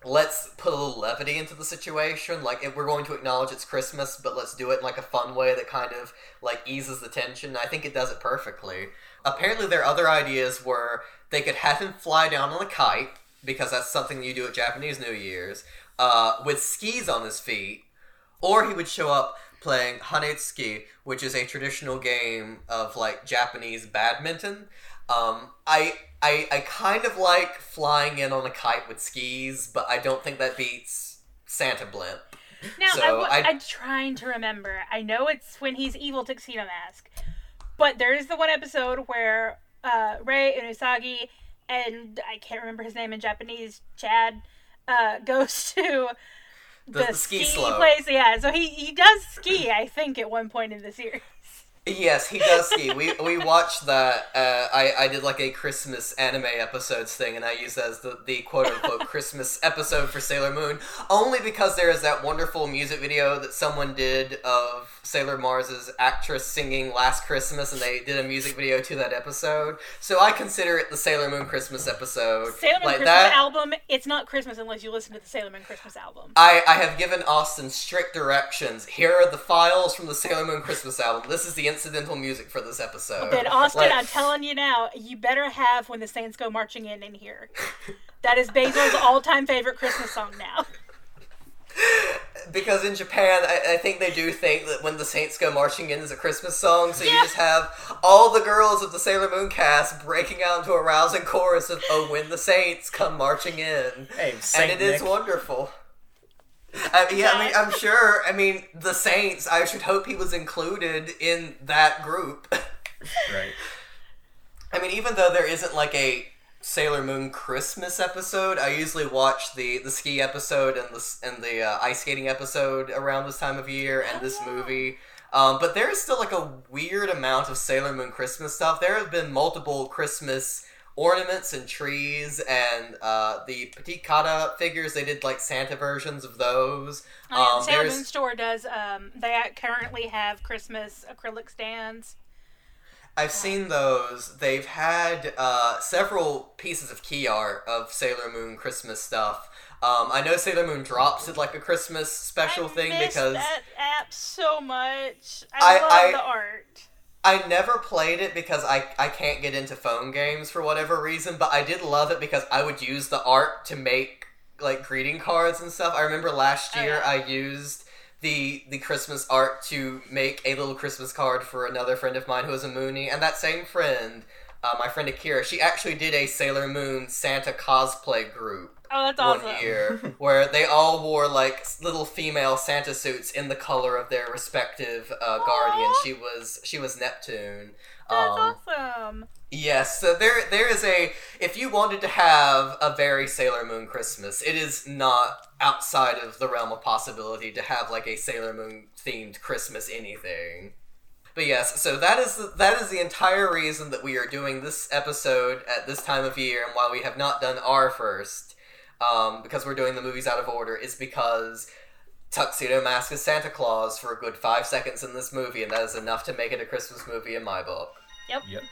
S3: let's put a little levity into the situation. Like if we're going to acknowledge it's Christmas, but let's do it in like a fun way that kind of like eases the tension. I think it does it perfectly. Apparently their other ideas were they could have him fly down on a kite because that's something you do at Japanese New Year's, uh, with skis on his feet, or he would show up playing Hanetsuki, which is a traditional game of like Japanese badminton. Um, I, I I kind of like flying in on a kite with skis, but I don't think that beats Santa Blimp.
S5: Now,
S3: So,
S5: I w-
S3: I-
S5: I'm trying to remember. I know it's when he's evil tuxedo mask, but there is the one episode where uh, Ray and Usagi and I can't remember his name in Japanese, Chad, uh, goes to
S3: The-
S5: the,
S3: the ski
S5: ski,
S3: slope.
S5: place. Yeah, so he he does ski. I think at one point in the series.
S3: Yes, he does ski. we we watched that. Uh, I I did like a Christmas anime episodes thing, and I used that as the the quote unquote Christmas episode for Sailor Moon, only because there is that wonderful music video that someone did of Sailor Mars's actress singing Last Christmas, and they did a music video to that episode. So I consider it the Sailor Moon Christmas episode.
S5: Sailor Moon
S3: like
S5: Christmas
S3: that.
S5: album. It's not Christmas unless you listen to the Sailor Moon Christmas album.
S3: I, I have given Austin strict directions. Here are the files from the Sailor Moon Christmas album. This is the incidental music for this episode.
S5: Then Austin,
S3: Like-
S5: I'm telling you now, you better have when the Saints go marching in in here. That is Basil's all-time favorite Christmas song now.
S3: Because in Japan, I, I think they do think that when the Saints go marching in is a Christmas song, so you just have all the girls of the Sailor Moon cast breaking out into a rousing chorus of "Oh, when the Saints come marching in,"
S4: Hey,
S3: and
S4: Saint
S3: it is
S4: Nick.
S3: wonderful. I, yeah, I mean, I'm sure. I mean, the Saints. I should hope he was included in that group.
S4: Right.
S3: I mean, even though there isn't like a Sailor Moon Christmas episode, I usually watch the the ski episode and the and the uh, ice skating episode around this time of year and this movie. Um, but there is still like a weird amount of Sailor Moon Christmas stuff. There have been multiple Christmas ornaments and trees and uh, the Petit Chara figures. They did like Santa versions of those.
S5: Oh, yeah,
S3: Um,
S5: the Sailor Moon store does. Um, they currently have Christmas acrylic stands.
S3: I've seen those. They've had uh, several pieces of key art of Sailor Moon Christmas stuff. Um, I know Sailor Moon Drops did like a Christmas special
S5: I
S3: thing because
S5: that app so much.
S3: I-
S5: I, love
S3: I-
S5: the art.
S3: I never played it because I, I can't get into phone games for whatever reason, but I did love it because I would use the art to make like greeting cards and stuff. I remember last
S5: Oh,
S3: year
S5: yeah.
S3: I used the the Christmas art to make a little Christmas card for another friend of mine who was a Moonie, and that same friend, uh, my friend Akira, she actually did a Sailor Moon Santa cosplay group
S5: Oh, that's
S3: one year where they all wore like little female Santa suits in the color of their respective uh, guardian. She was she was Neptune.
S5: Oh that's
S3: Um,
S5: awesome.
S3: Yes, so there there is a if you wanted to have a very Sailor Moon Christmas, it is not outside of the realm of possibility to have like a Sailor Moon themed Christmas anything. But yes, so that is the, that is the entire reason that we are doing this episode at this time of year, and why we have not done our first, um, because we're doing the movies out of order, is because Tuxedo Mask is Santa Claus for a good five seconds in this movie, and that is enough to make it a Christmas movie in my book.
S4: Yep. Yep.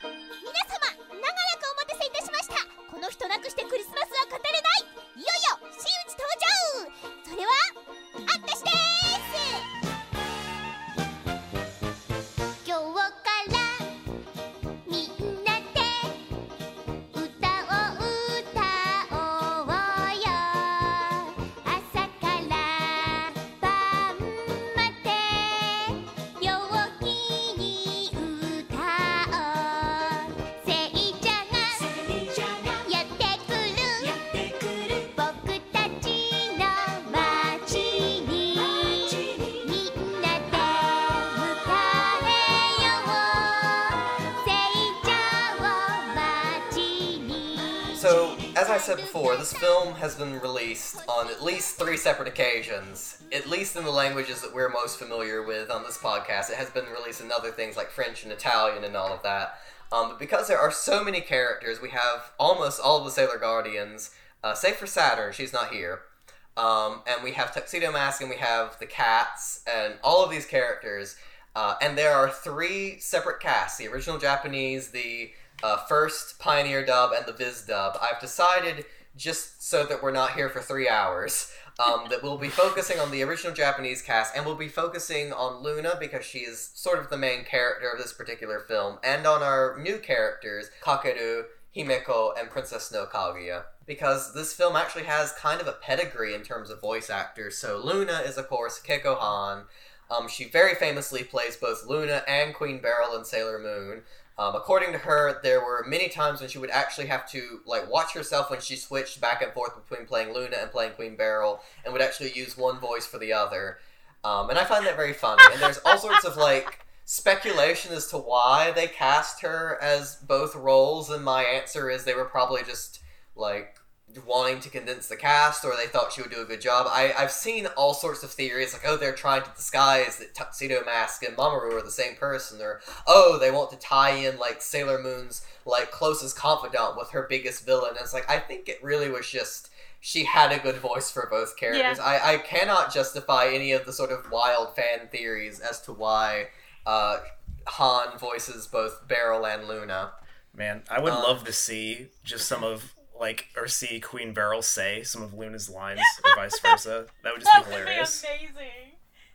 S2: 皆様長らくお待たせいたしました。この人なくしてクリスマスは語れない。いよいよ真打ち登場。それは
S3: said before, this film has been released on at least three separate occasions. At least in the languages that we're most familiar with on this podcast. It has been released in other things like French and Italian and all of that. Um, but because there are so many characters, we have almost all of the Sailor Guardians, uh, save for Saturn, she's not here. Um, and we have Tuxedo Mask and we have the cats and all of these characters. Uh, and there are three separate casts the original Japanese, the uh, first Pioneer dub, and the Viz dub. I've decided, just so that we're not here for three hours, um, that we'll be focusing on the original Japanese cast and we'll be focusing on Luna because she is sort of the main character of this particular film, and on our new characters, Kakeru, Himeko, and Princess no Kaguya. Because this film actually has kind of a pedigree in terms of voice actors. So Luna is, of course, Keiko Han. Um, she very famously plays both Luna and Queen Beryl in Sailor Moon. Um, according to her, there were many times when she would actually have to like watch herself when she switched back and forth between playing Luna and playing Queen Beryl, and would actually use one voice for the other. Um, and I find that very funny. And there's all sorts of like speculation as to why they cast her as both roles, and my answer is they were probably just like wanting to condense the cast or they thought she would do a good job. I, I've seen all sorts of theories like, oh, they're trying to disguise that Tuxedo Mask and Mamoru are the same person, or oh, they want to tie in like Sailor Moon's like closest confidant with her biggest villain. And it's like I think it really was just she had a good voice for both characters.
S5: Yeah.
S3: I, I cannot justify any of the sort of wild fan theories as to why uh, Han voices both Beryl and Luna.
S4: Man, I would
S3: Um,
S4: love to see just some of like or see Queen Beryl say some of Luna's lines or vice versa. That would just
S5: That
S4: be
S5: would be
S4: hilarious.
S5: amazing.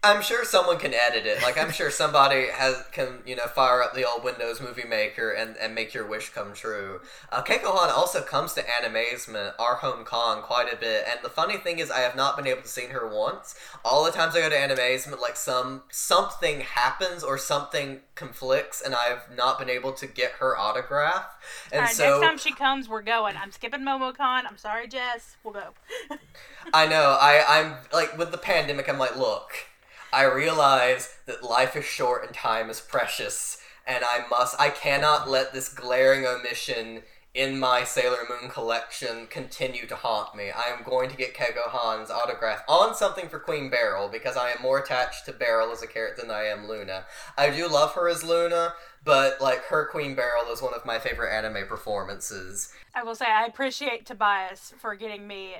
S3: I'm sure someone can edit it. Like I'm sure somebody has can you know fire up the old Windows Movie Maker and, and make your wish come true. Uh, Keiko Han also comes to Animazement, our home con, quite a bit. And the funny thing is, I have not been able to see her once. All the times I go to Animazement, like some something happens or something conflicts, and I've not been able to get her autograph. And
S5: right,
S3: so
S5: next time she comes, we're going. I'm skipping MomoCon. I'm sorry, Jess. We'll go.
S3: I know. I I'm like with the pandemic. I'm like, look. I realize that life is short and time is precious, and I must. I cannot let this glaring omission in my Sailor Moon collection continue to haunt me. I am going to get Keiko Han's autograph on something for Queen Beryl because I am more attached to Beryl as a character than I am Luna. I do love her as Luna, but like her Queen Beryl is one of my favorite anime performances.
S5: I will say I appreciate Tobias for getting me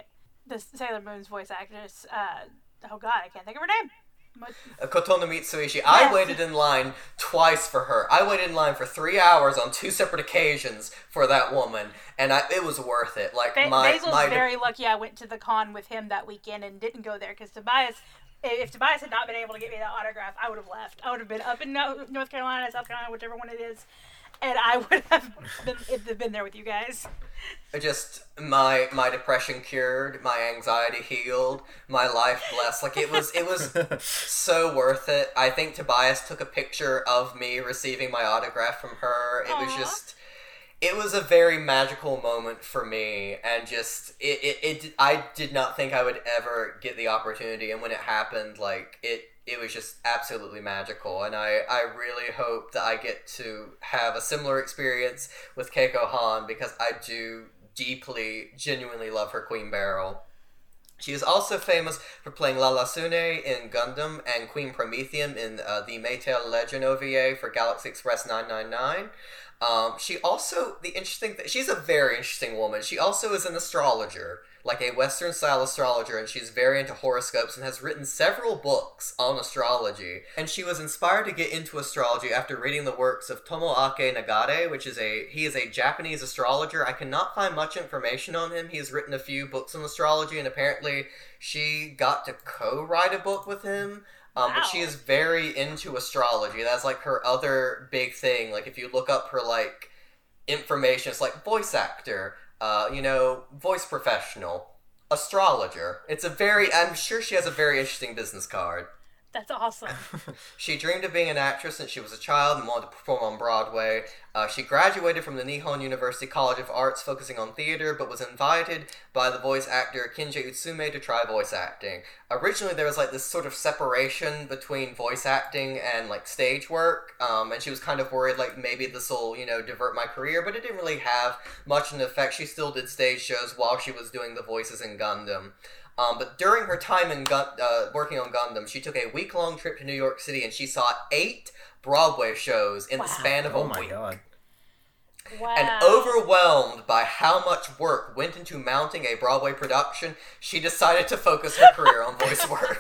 S5: the Sailor Moon's voice actress. Uh, oh God, I can't think of her name.
S3: Uh, Kotono Mitsuishi. I waited in line twice for her. I waited in line for three hours on two separate occasions for that woman, and I, it was worth it. Like
S5: Ba-
S3: my
S5: Basil's
S3: my
S5: very lucky I went to the con with him that weekend and didn't go there because Tobias, if Tobias had not been able to get me that autograph, I would have left. I would have been up in No- North Carolina, South Carolina, whichever one it is, and I would have been, been there with you guys.
S3: just my my depression cured, my anxiety healed, my life blessed. Like it was it was so worth it. I think Tobias took a picture of me receiving my autograph from her. It was just it was a very magical moment for me and just it, it, it I did not think I would ever get the opportunity and when it happened like it it was just absolutely magical and I, I really hope that I get to have a similar experience with Keiko Han because I do deeply genuinely love her Queen Beryl. She is also famous for playing Lalah Sune in Gundam and Queen Promethium in uh, the Maetel Legend OVA for Galaxy Express 999. Um, she also, the interesting thing, she's a very interesting woman. She also is an astrologer, like a Western style astrologer, and she's very into horoscopes and has written several books on astrology. And she was inspired to get into astrology after reading the works of Tomoake Nagare, which is a, he is a Japanese astrologer. I cannot find much information on him. He has written a few books on astrology, and apparently she got to co-write a book with him. Um, But she is very into astrology. That's like her other big thing. Like if you look up her like information, it's like voice actor, uh, you know, voice professional, astrologer. It's a very. I'm sure she has a very interesting business card.
S5: That's awesome.
S3: She dreamed of being an actress since she was a child and wanted to perform on Broadway. Uh, she graduated from the Nihon University College of Arts, focusing on theater, but was invited by the voice actor Kenji Utsumi to try voice acting. Originally, there was like this sort of separation between voice acting and like stage work, um, and she was kind of worried like maybe this will you know divert my career, but it didn't really have much of an effect. She still did stage shows while she was doing the voices in Gundam. Um, but during her time in Gun- uh, working on Gundam, she took a week long trip to New York City and she saw eight Broadway shows in the span of a
S4: Oh my
S3: week.
S4: god.
S5: Wow.
S3: And overwhelmed by how much work went into mounting a Broadway production, she decided to focus her career on voice work.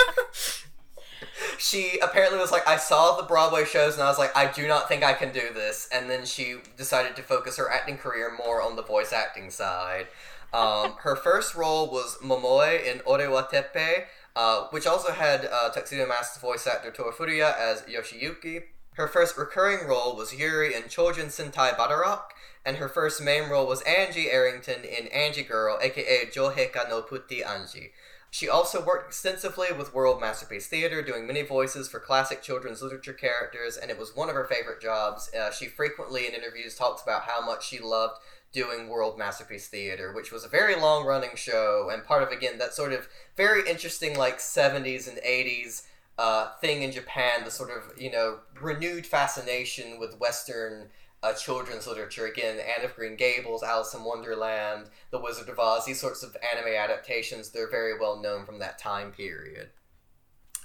S3: she apparently was like, I saw the Broadway shows and I was like, I do not think I can do this. And then she decided to focus her acting career more on the voice acting side. Um, her first role was Momoe in Ore wa Teppei, uh, which also had uh, Tuxedo Mask's voice actor Toru Furuya as Yoshiyuki. Her first recurring role was Yuri in Chojin Sentai Batarock, and her first main role was Angie Arrington in Angie Girl, aka Joheka no Putti Angie. She also worked extensively with World Masterpiece Theater, doing many voices for classic children's literature characters, and it was one of her favorite jobs. Uh, she frequently in interviews talks about how much she loved doing World Masterpiece Theater, which was a very long running show, and part of, again, that sort of very interesting, like, 70s and 80s uh, thing in Japan, the sort of, you know, renewed fascination with Western uh, children's literature. Again, Anne of Green Gables, Alice in Wonderland, The Wizard of Oz, these sorts of anime adaptations, they're very well known from that time period.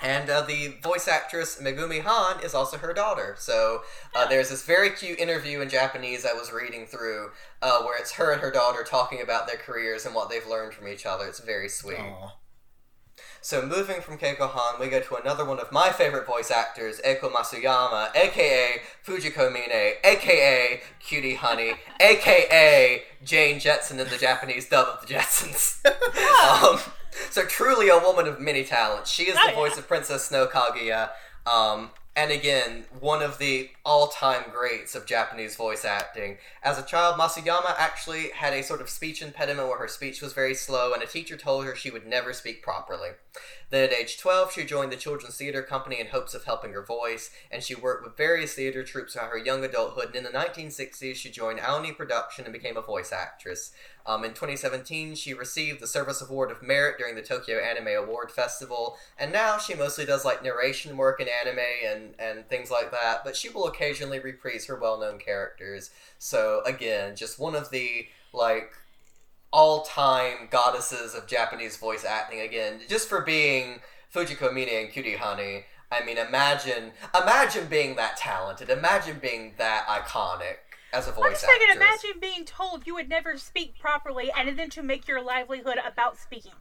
S3: And uh, the voice actress Megumi Han is also her daughter. So uh, there's this very cute interview in Japanese I was reading through uh, where it's her and her daughter talking about their careers and what they've learned from each other. It's very sweet.
S4: Aw.
S3: So moving from Keiko Han, we go to another one of my favorite voice actors, Eiko Masuyama, aka Fujiko Mine, aka Cutie Honey, aka Jane Jetson in the Japanese dub of the Jetsons. um, so truly a woman of many talents. She is
S5: Oh,
S3: the voice
S5: yeah.
S3: of Princess Snow Kaguya. Um, and again, one of the all-time greats of Japanese voice acting. As a child, Masuyama actually had a sort of speech impediment where her speech was very slow, and a teacher told her she would never speak properly. Then at age 12, she joined the Children's Theater Company in hopes of helping her voice, and she worked with various theater troupes throughout her young adulthood. And in the 1960s, she joined Aoni Production and became a voice actress. Um, in 2017, she received the Service Award of Merit during the Tokyo Anime Award Festival, and now she mostly does like narration work in anime and, and things like that, but she will occasionally reprise her well known characters. So, again, just one of the like all time goddesses of Japanese voice acting again, just for being Fujiko Mine and Cutie Honey. I mean, imagine imagine being that talented. Imagine being that iconic as a voice
S5: I'm just thinking, imagine being told you would never speak properly and then to make your livelihood about speaking.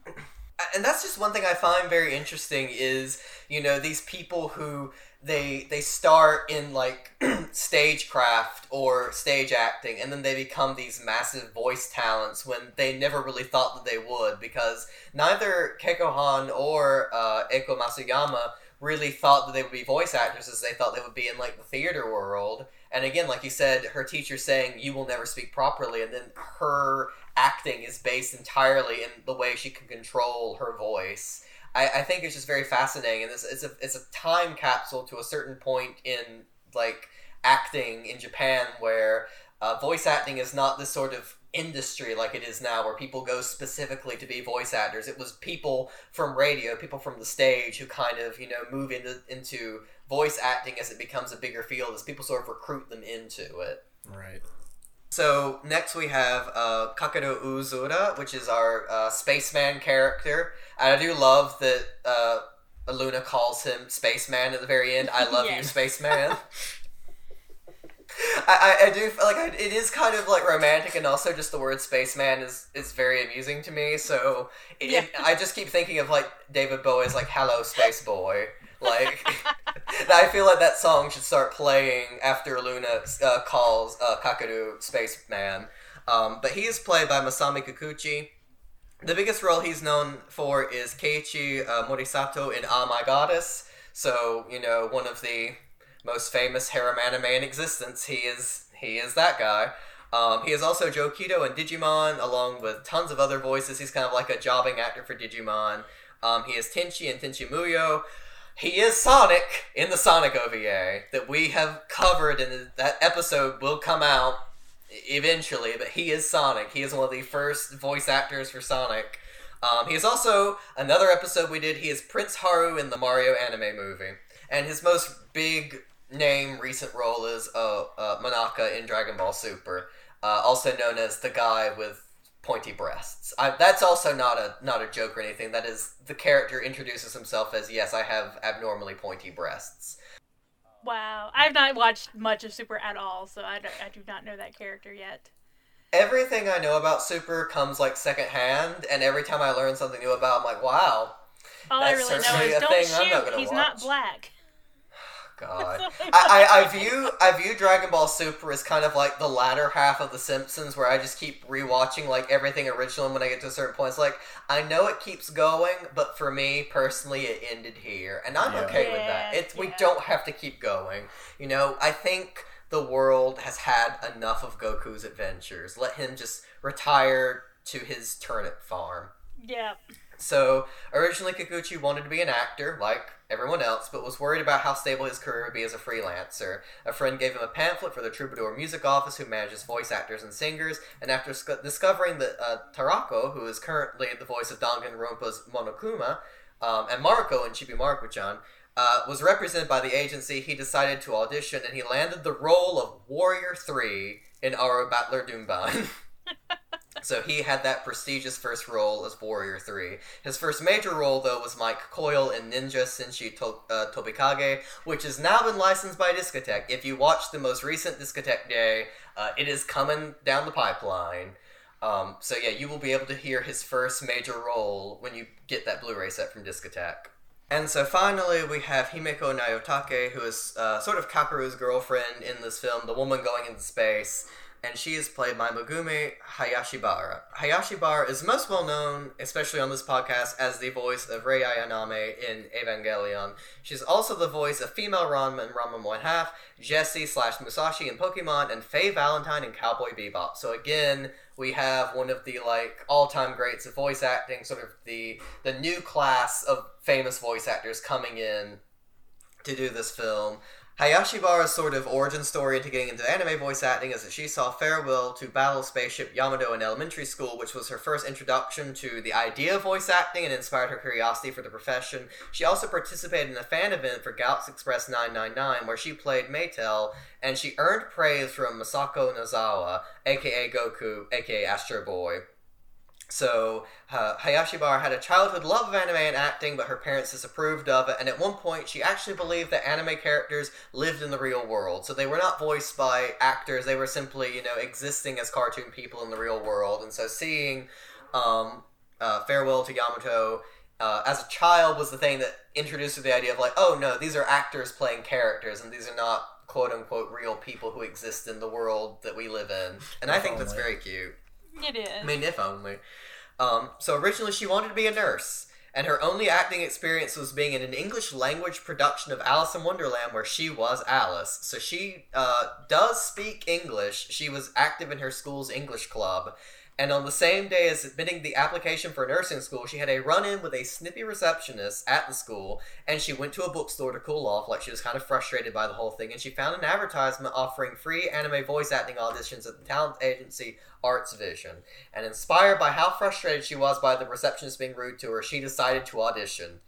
S3: and that's just one thing I find very interesting is you know these people who they they start in like stagecraft or stage acting and then they become these massive voice talents when they never really thought that they would because neither Keiko Han or uh, Eiko Masuyama really thought that they would be voice actresses they thought they would be in like the theater world. And again like you said her teacher saying you will never speak properly and then her acting is based entirely in the way she can control her voice I, I think it's just very fascinating, and it's, it's a it's a time capsule to a certain point in like acting in Japan, where uh, voice acting is not this sort of industry like it is now, where people go specifically to be voice actors. It was people from radio, people from the stage, who kind of you know move into into voice acting as it becomes a bigger field, as people sort of recruit them into it.
S4: Right.
S3: So next we have uh, Kakeru Ozora, which is our uh, spaceman character. And I do love that uh, Luna calls him spaceman at the very end. I love you, spaceman. I, I, I do feel like I, it is kind of like romantic, and also just the word spaceman is is very amusing to me. So it, it- I just keep thinking of like David Bowie's like "Hello, Space Boy." Like I feel like that song should start playing after Luna uh, calls uh, Kakeru Spaceman. Um, but he is played by Masami Kikuchi. The biggest role he's known for is Keiichi uh, Morisato in Ah My Goddess. So you know one of the most famous harem anime in existence. He is he is that guy. Um, he is also Joe Kido in Digimon, along with tons of other voices. He's kind of like a jobbing actor for Digimon. Um, he is Tenchi in Tenchi Muyo. He is Sonic in the Sonic OVA that we have covered, and that episode will come out eventually. But he is Sonic. He is one of the first voice actors for Sonic. Um, he is also another episode we did. He is Prince Haru in the Mario anime movie, and his most big name recent role is uh, uh, Monaka in Dragon Ball Super, uh, also known as the guy with pointy breasts. I, that's also not a not a joke or anything. That is the character introduces himself as yes, I have abnormally pointy breasts.
S5: Wow, I've not watched much of Super at all, so I, I do not know that character yet.
S3: Everything I know about Super comes like secondhand, and every time I learn something new about, it, I'm like, wow,
S5: All I
S3: That's
S5: really know is don't shoot.
S3: not
S5: He's not black.
S3: God. I, I, I view I view Dragon Ball Super as kind of like the latter half of The Simpsons, where I just keep rewatching like everything original. And when I get to a certain point, it's like I know it keeps going, but for me personally, it ended here, and I'm
S4: Yeah.
S3: okay with that.
S5: Yeah,
S3: It's we don't have to keep going. You know, I think the world has had enough of Goku's adventures. Let him just retire to his turnip farm.
S5: Yeah.
S3: So originally Kikuchi wanted to be an actor, like everyone else, but was worried about how stable his career would be as a freelancer. A friend gave him a pamphlet for the Troubadour Music Office, who manages voice actors and singers, and after sc- discovering that uh, Tarako, who is currently the voice of Danganronpa's Monokuma, um, and Mariko in Chibi Maruko-chan, uh, was represented by the agency, he decided to audition, and he landed the role of Warrior 3 in Aura Battler Dunbine. So he had that prestigious first role as Warrior 3. His first major role, though, was Mike Coyle in Ninja Senshi to- uh, Tobikage, which has now been licensed by Discotek. If you watch the most recent Discotek Day, uh, it is coming down the pipeline. Um, so yeah, you will be able to hear his first major role when you get that Blu-ray set from Discotek. And so finally, we have Himeko Nayotake, who is uh, sort of Kakeru's girlfriend in this film, the woman going into space, and she is played by Megumi Hayashibara. Hayashibara is most well known, especially on this podcast, as the voice of Rei Ayanami in Evangelion. She's also the voice of female Ranma in Ranma 1 half, Jessie slash Musashi in Pokemon, and Faye Valentine in Cowboy Bebop. So again, we have one of the like all-time greats of voice acting, sort of the the new class of famous voice actors coming in to do this film. Hayashibara's sort of origin story into getting into anime voice acting is that she saw Farewell to Battle Spaceship Yamato in elementary school, which was her first introduction to the idea of voice acting and inspired her curiosity for the profession. She also participated in a fan event for Galaxy Express 999, where she played Maetel, and she earned praise from Masako Nozawa, aka Goku, aka Astro Boy. So, uh, Hayashibara had a childhood love of anime and acting, but her parents disapproved of it, and at one point she actually believed that anime characters lived in the real world. So they were not voiced by actors, they were simply, you know, existing as cartoon people in the real world. And so seeing um, uh, Farewell to Yamato uh, as a child was the thing that introduced her to the idea of, like, oh no, these are actors playing characters, and these are not quote unquote real people who exist in the world that we live in. And I think that's very cute.
S5: It is.
S3: I mean, if only. Um, so originally she wanted to be a nurse, and her only acting experience was being in an English language production of Alice in Wonderland where she was Alice. So she uh, does speak English. She was active in her school's English club. And on the same day as submitting the application for nursing school, she had a run in with a snippy receptionist at the school, and she went to a bookstore to cool off, like she was kind of frustrated by the whole thing, and she found an advertisement offering free anime voice acting auditions at the talent agency Arts Vision. And inspired by how frustrated she was by the receptionist being rude to her, she decided to audition.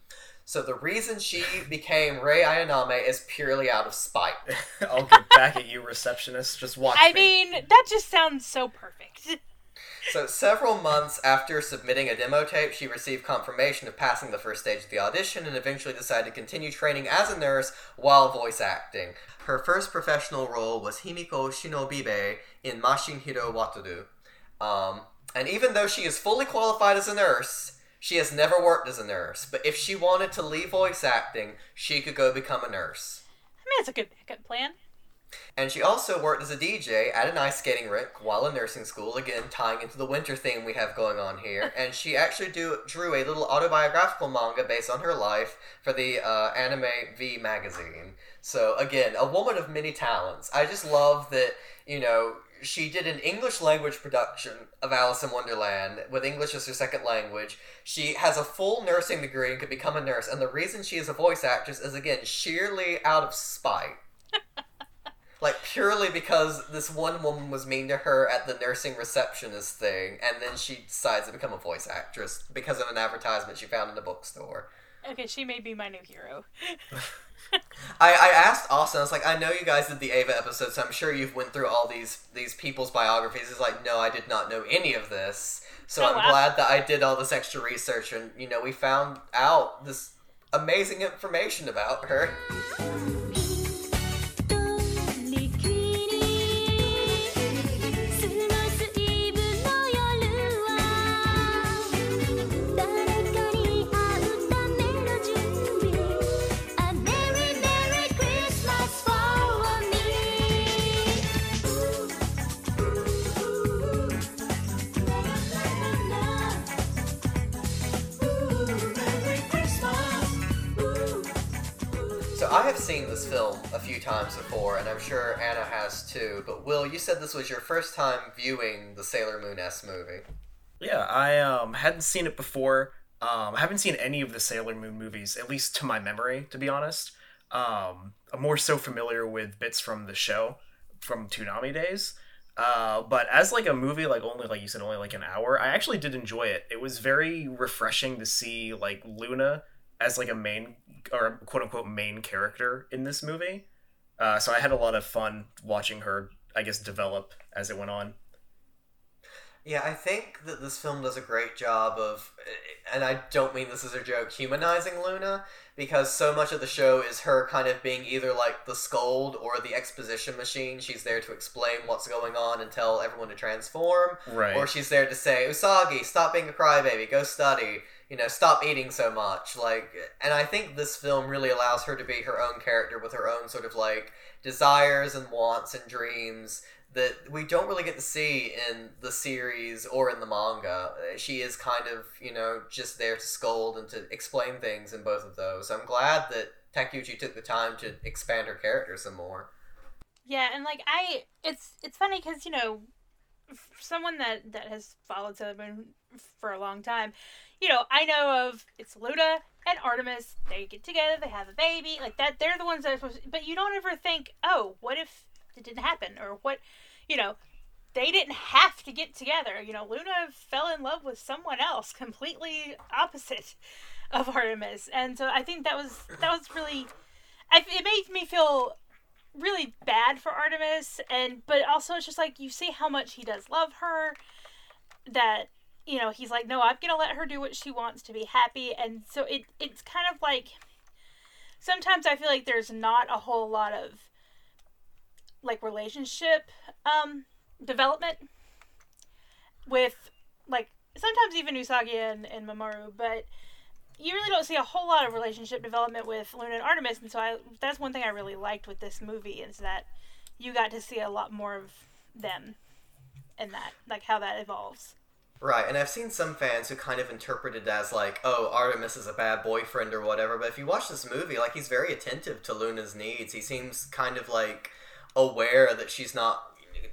S3: So the reason she became Rei Ayanami is purely out of spite.
S4: I'll get back at you, receptionist. Just watch
S5: I
S4: me.
S5: mean, that just sounds so perfect.
S3: So, several months after submitting a demo tape, she received confirmation of passing the first stage of the audition and eventually decided to continue training as a nurse while voice acting. Her first professional role was Himiko Shinobibe in Mashin Hero Wataru. Um, and even though she is fully qualified as a nurse, she has never worked as a nurse. But if she wanted to leave voice acting, she could go become a nurse.
S5: I mean, it's a good backup plan.
S3: And she also worked as a DJ at an ice skating rink while in nursing school, again tying into the winter theme we have going on here. and she actually do, drew a little autobiographical manga based on her life for the uh, Anime V magazine. So again, a woman of many talents. I just love that, you know, she did an English language production of Alice in Wonderland with English as her second language. She has a full nursing degree and could become a nurse. And the reason she is a voice actress is, again, sheerly out of spite like purely because this one woman was mean to her at the nursing receptionist thing, and then she decides to become a voice actress because of an advertisement she found in a bookstore.
S5: Okay, she may be my new hero.
S3: I, I asked Austin, I was like, I know you guys did the Eva episode, so I'm sure you've went through all these these people's biographies. He's like, no, I did not know any of this. So
S5: Oh,
S3: I'm
S5: wow.
S3: glad that I did all this extra research, and you know, we found out this amazing information about her. Film a few times before, and I'm sure Anna has too. But Will, you said this was your first time viewing the Sailor Moon S movie.
S4: Yeah, I um hadn't seen it before. Um, I haven't seen any of the Sailor Moon movies, at least to my memory, to be honest. Um, I'm more so familiar with bits from the show from Toonami days. Uh, but as like a movie, like only like you said, only like an hour, I actually did enjoy it. It was very refreshing to see like Luna as like a main or quote unquote main character in this movie. Uh, so I had a lot of fun watching her, I guess, develop as it went on.
S3: Yeah, I think that this film does a great job of, and I don't mean this as a joke, humanizing Luna, because so much of the show is her kind of being either like the scold or the exposition machine. She's there to explain what's going on and tell everyone to transform.
S4: Right.
S3: Or she's there to say, Usagi, stop being a crybaby, go study. You know, stop eating so much. Like, and I think this film really allows her to be her own character with her own sort of like desires and wants and dreams that we don't really get to see in the series or in the manga. She is kind of, you know, just there to scold and to explain things in both of those. I'm glad that Takeuchi took the time to expand her character some more.
S5: Yeah, and like I, it's it's funny because you know, someone that that has followed Sailor Moon for a long time, you know, I know of it's Luna, and Artemis, they get together, they have a baby, like that. They're the ones that are supposed. To, but you don't ever think, oh, what if it didn't happen, or what, you know, they didn't have to get together. You know, Luna fell in love with someone else, completely opposite of Artemis, and so I think that was that was really, I, it made me feel really bad for Artemis, and but also it's just like you see how much he does love her, that you know he's like, no, I'm gonna let her do what she wants to be happy, and so it it's kind of like sometimes I feel like there's not a whole lot of like relationship um development with like sometimes even Usagi and, and Mamoru, but you really don't see a whole lot of relationship development with Luna and Artemis, and so I that's one thing I really liked with this movie is that you got to see a lot more of them and that like how that evolves.
S3: Right, and I've seen some fans who kind of interpret it as like, oh, Artemis is a bad boyfriend or whatever. But if you watch this movie, like he's very attentive to Luna's needs. He seems kind of like aware that she's not,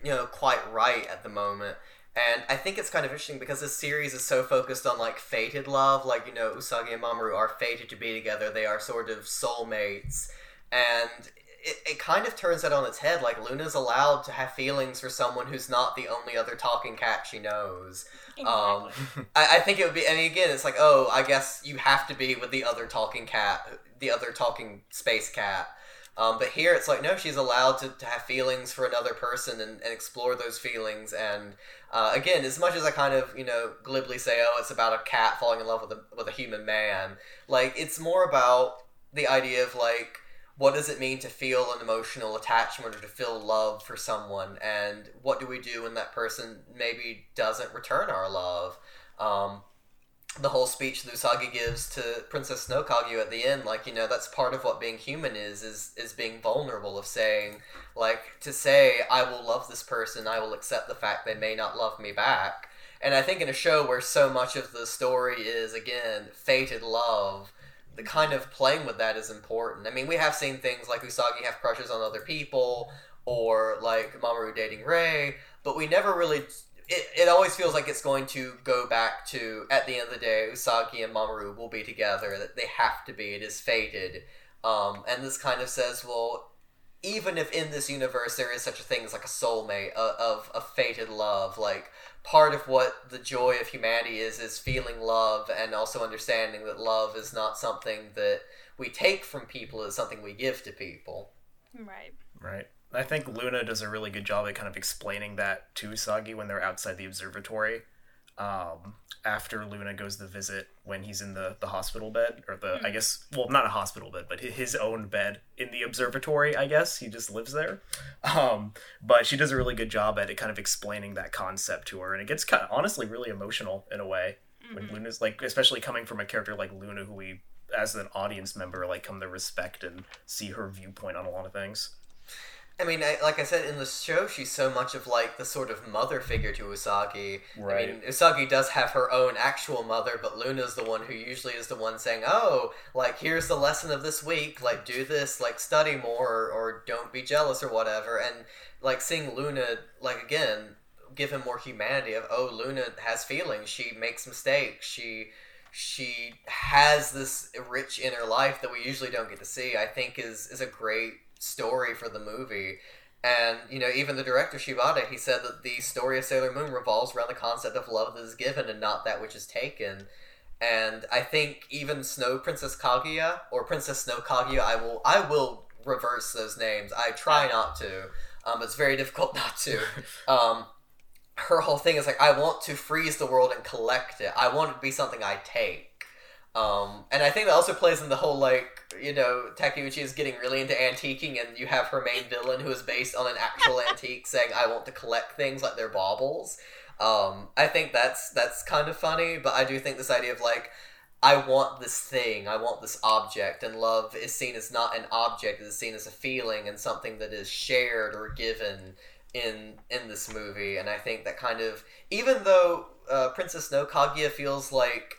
S3: you know, quite right at the moment. And I think it's kind of interesting because this series is so focused on like fated love, like you know, Usagi and Mamoru are fated to be together. They are sort of soulmates, and it, it kind of turns that on its head. Like Luna's allowed to have feelings for someone who's not the only other talking cat she knows. Um, I, I think it would be, and again, it's like, oh, I guess you have to be with the other talking cat, the other talking space cat. Um, but here it's like, no, she's allowed to, to have feelings for another person and, and explore those feelings. And uh, again, as much as I kind of, you know, glibly say, oh, it's about a cat falling in love with a, with a human man, like, it's more about the idea of, like, what does it mean to feel an emotional attachment or to feel love for someone? And what do we do when that person maybe doesn't return our love? Um, the whole speech that Usagi gives to Princess Snow Kaguya at the end, like you know, that's part of what being human is, is is being vulnerable, of saying, like, to say, I will love this person, I will accept the fact they may not love me back. And I think in a show where so much of the story is again fated love, the kind of playing with that is important. I mean, we have seen things like Usagi have crushes on other people, or like Mamoru dating Ray, but we never really it, it always feels like it's going to go back to at the end of the day usagi and mamoru will be together that they have to be it is fated um, and this kind of says well even if in this universe there is such a thing as like a soulmate a, of a fated love like part of what the joy of humanity is is feeling love and also understanding that love is not something that we take from people it's something we give to people
S5: Right.
S4: Right. I think Luna does a really good job at kind of explaining that to Usagi when they're outside the observatory. Um, after Luna goes to visit when he's in the, the hospital bed, or the, I guess, well, not a hospital bed, but his own bed in the observatory, I guess. He just lives there. Um, but she does a really good job at it kind of explaining that concept to her, and it gets kind of, honestly really emotional in a way. When Luna's, like, especially coming from a character like Luna, who we, as an audience member, like, come to respect and see her viewpoint on a lot of things.
S3: I mean, I, like I said in the show, she's so much of like the sort of mother figure to Usagi. I mean, Usagi does have her own actual mother, but Luna's the one who usually is the one saying, "Oh, like here's the lesson of this week. Like do this. Like study more, or, or don't be jealous, or whatever." And like seeing Luna, like again, give him more humanity. Of oh, Luna has feelings. She makes mistakes. She she has this rich inner life that we usually don't get to see. I think is is a great story for the movie. And you know, even the director Shibata, he said that the story of Sailor Moon revolves around the concept of love that is given and not that which is taken. And I think even Snow Princess Kaguya or Princess Snow Kaguya, I will I will reverse those names. I try not to. Um, it's very difficult not to. Um, her whole thing is like I want to freeze the world and collect it. I want it to be something I take. Um, and I think that also plays in the whole like you know Takeuchi is getting really into antiquing, and you have her main villain who is based on an actual antique saying I want to collect things like they're baubles. Um, I think that's that's kind of funny, but I do think this idea of like I want this thing, I want this object, and love is seen as not an object; it is seen as a feeling and something that is shared or given in in this movie. And I think that kind of even though uh, Princess Snow Kaguya feels like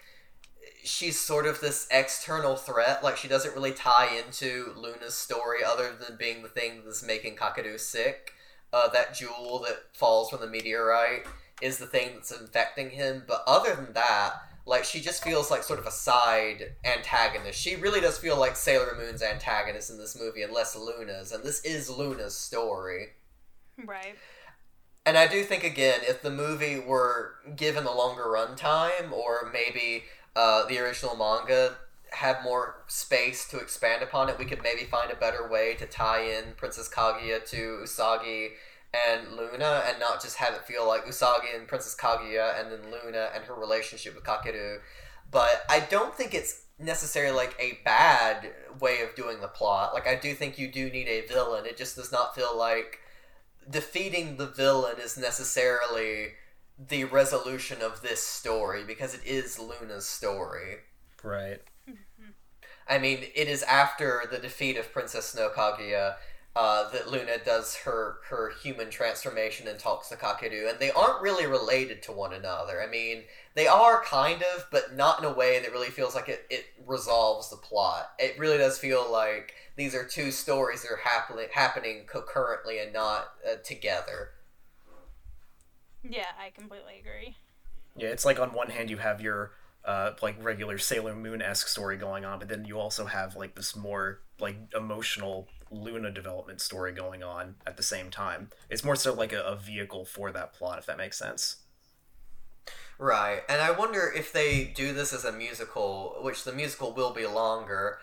S3: she's sort of this external threat, like she doesn't really tie into Luna's story other than being the thing that's making Kakeru sick. Uh, that jewel that falls from the meteorite is the thing that's infecting him. But other than that, like she just feels like sort of a side antagonist. She really does feel like Sailor Moon's antagonist in this movie, and less Luna's. And this is Luna's story.
S5: Right.
S3: And I do think again, if the movie were given a longer runtime, or maybe uh, the original manga had more space to expand upon it, we could maybe find a better way to tie in Princess Kaguya to Usagi and Luna, and not just have it feel like Usagi and Princess Kaguya, and then Luna and her relationship with Kakeru. But I don't think it's necessarily like a bad way of doing the plot. Like I do think you do need a villain. It just does not feel like defeating the villain is necessarily the resolution of this story because it is Luna's story.
S4: Right.
S3: I mean, it is after the defeat of Princess Snow Kaguya uh, that Luna does her her human transformation and talks to Kakeru, and they aren't really related to one another. I mean, they are kind of, but not in a way that really feels like it, it resolves the plot. It really does feel like these are two stories that are happening happening concurrently and not uh, together.
S5: Yeah, I completely agree.
S4: Yeah, it's like on one hand you have your uh, like regular Sailor Moon esque story going on, but then you also have like this more like emotional Luna development story going on at the same time. It's more so like a, a vehicle for that plot, if that makes sense.
S3: Right, and I wonder if they do this as a musical, which the musical will be longer,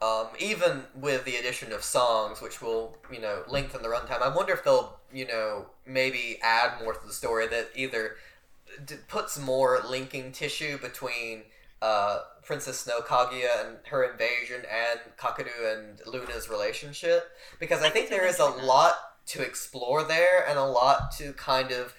S3: um, even with the addition of songs, which will, you know, lengthen the runtime. I wonder if they'll, you know, maybe add more to the story that either d- puts more linking tissue between uh, Princess Snow Kaguya and her invasion and Kakeru and Luna's relationship. Because I think there is a lot to explore there and a lot to kind of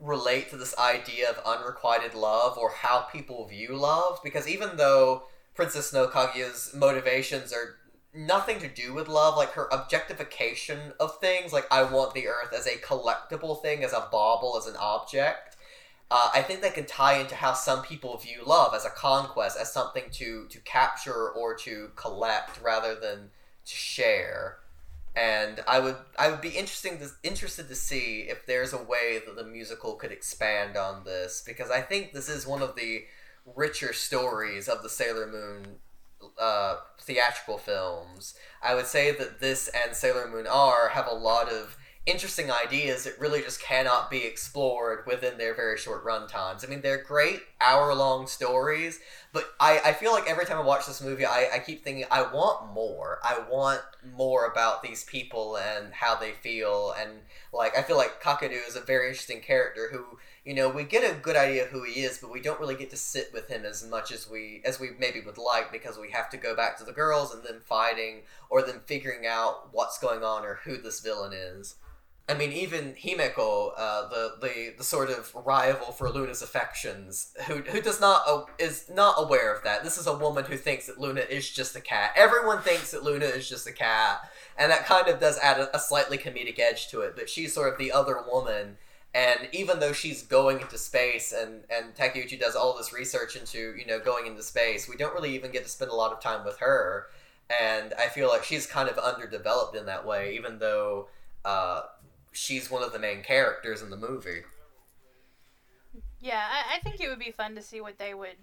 S3: relate to this idea of unrequited love or how people view love. Because even though Princess Snow Kaguya's motivations are nothing to do with love, like her objectification of things, like I want the earth as a collectible thing, as a bauble, as an object. Uh, I think that can tie into how some people view love as a conquest, as something to to capture or to collect rather than to share. And I would I would be interesting to, interested to see if there's a way that the musical could expand on this because I think this is one of the richer stories of the Sailor Moon uh, theatrical films. I would say that this and Sailor Moon R have a lot of interesting ideas that really just cannot be explored within their very short run times. I mean, they're great hour long stories, but I, I feel like every time I watch this movie, I, I keep thinking, I want more. I want more about these people and how they feel. And, like, I feel like Kakeru is a very interesting character who, you know, we get a good idea who he is, but we don't really get to sit with him as much as we as we maybe would like because we have to go back to the girls and then fighting or then figuring out what's going on or who this villain is. I mean, even Himeko, uh, the, the the sort of rival for Luna's affections, who who does not uh, is not aware of that. This is a woman who thinks that Luna is just a cat. Everyone thinks that Luna is just a cat, and that kind of does add a, a slightly comedic edge to it. But she's sort of the other woman, and even though she's going into space, and and Takeuchi does all this research into you know going into space, we don't really even get to spend a lot of time with her, and I feel like she's kind of underdeveloped in that way, even though. Uh, she's one of the main characters in the movie.
S5: Yeah, I, I think it would be fun to see what they would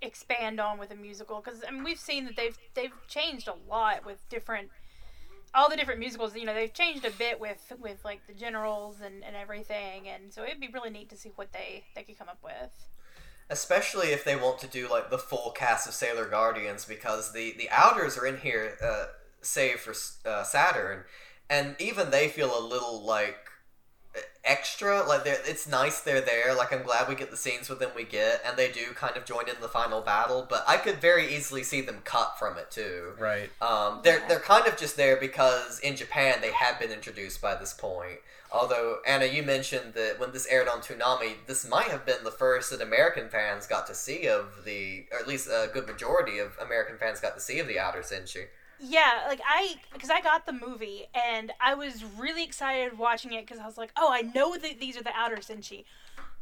S5: expand on with a musical because I mean we've seen that they've they've changed a lot with different all the different musicals you know they've changed a bit with with like the generals and, and everything and so it'd be really neat to see what they they could come up with.
S3: Especially if they want to do like the full cast of Sailor Guardians because the the outers are in here uh, save for uh, Saturn and even they feel a little like extra like they're, it's nice they're there like i'm glad we get the scenes with them we get and they do kind of join in the final battle but i could very easily see them cut from it too
S4: Right.
S3: um, they're they're kind of just there because in Japan they had been introduced by this point. Although Anna, you mentioned that when this aired on Toonami, this might have been the first that American fans got to see of the, or at least a good majority of American fans got to see of the Outer Senshi.
S5: Yeah like i because i got the movie and i was really excited watching it because i was like oh i know that these are the outer senshi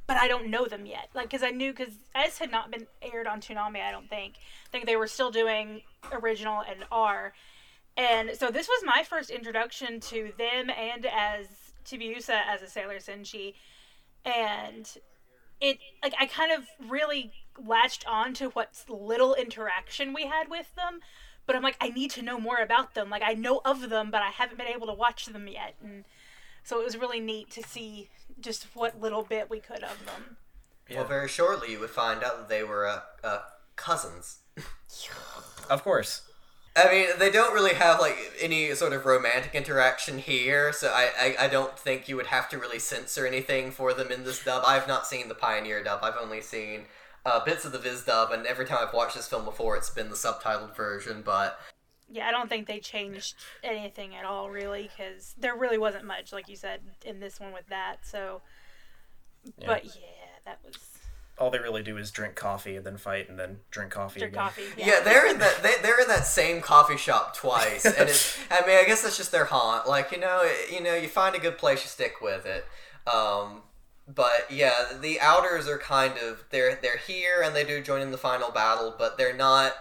S5: but i don't know them yet. Like because i knew because s had not been aired on Toonami, i don't think. I think they were still doing original and r. And so this was my first introduction to them and as Chibiusa as a sailor senshi. And it like I kind of really latched on to what little interaction we had with them. But I'm like, I need to know more about them. Like I know of them, but I haven't been able to watch them yet. And so it was really neat to see just what little bit we could of them.
S3: Well, very shortly you would find out that they were uh, uh, cousins.
S4: Of course.
S3: I mean, they don't really have like any sort of romantic interaction here, so I, I, I don't think you would have to really censor anything for them in this dub. I've not seen the Pioneer dub. I've only seen uh, bits of the Viz dub, and every time I've watched this film before, it's been the subtitled version. But
S5: Yeah, I don't think they changed anything at all, really, because there really wasn't much, like you said, in this one with that. So, but yeah, that was
S4: All they really do is drink coffee and then fight and then drink coffee
S5: drink
S4: again.
S5: coffee.
S3: yeah, they're in that they, they're in that same coffee shop twice, and it's, I mean, I guess that's just their haunt. Like you know, you know, you find a good place, you stick with it. Um, but yeah, the outers are kind of they're they're here and they do join in the final battle, but they're not.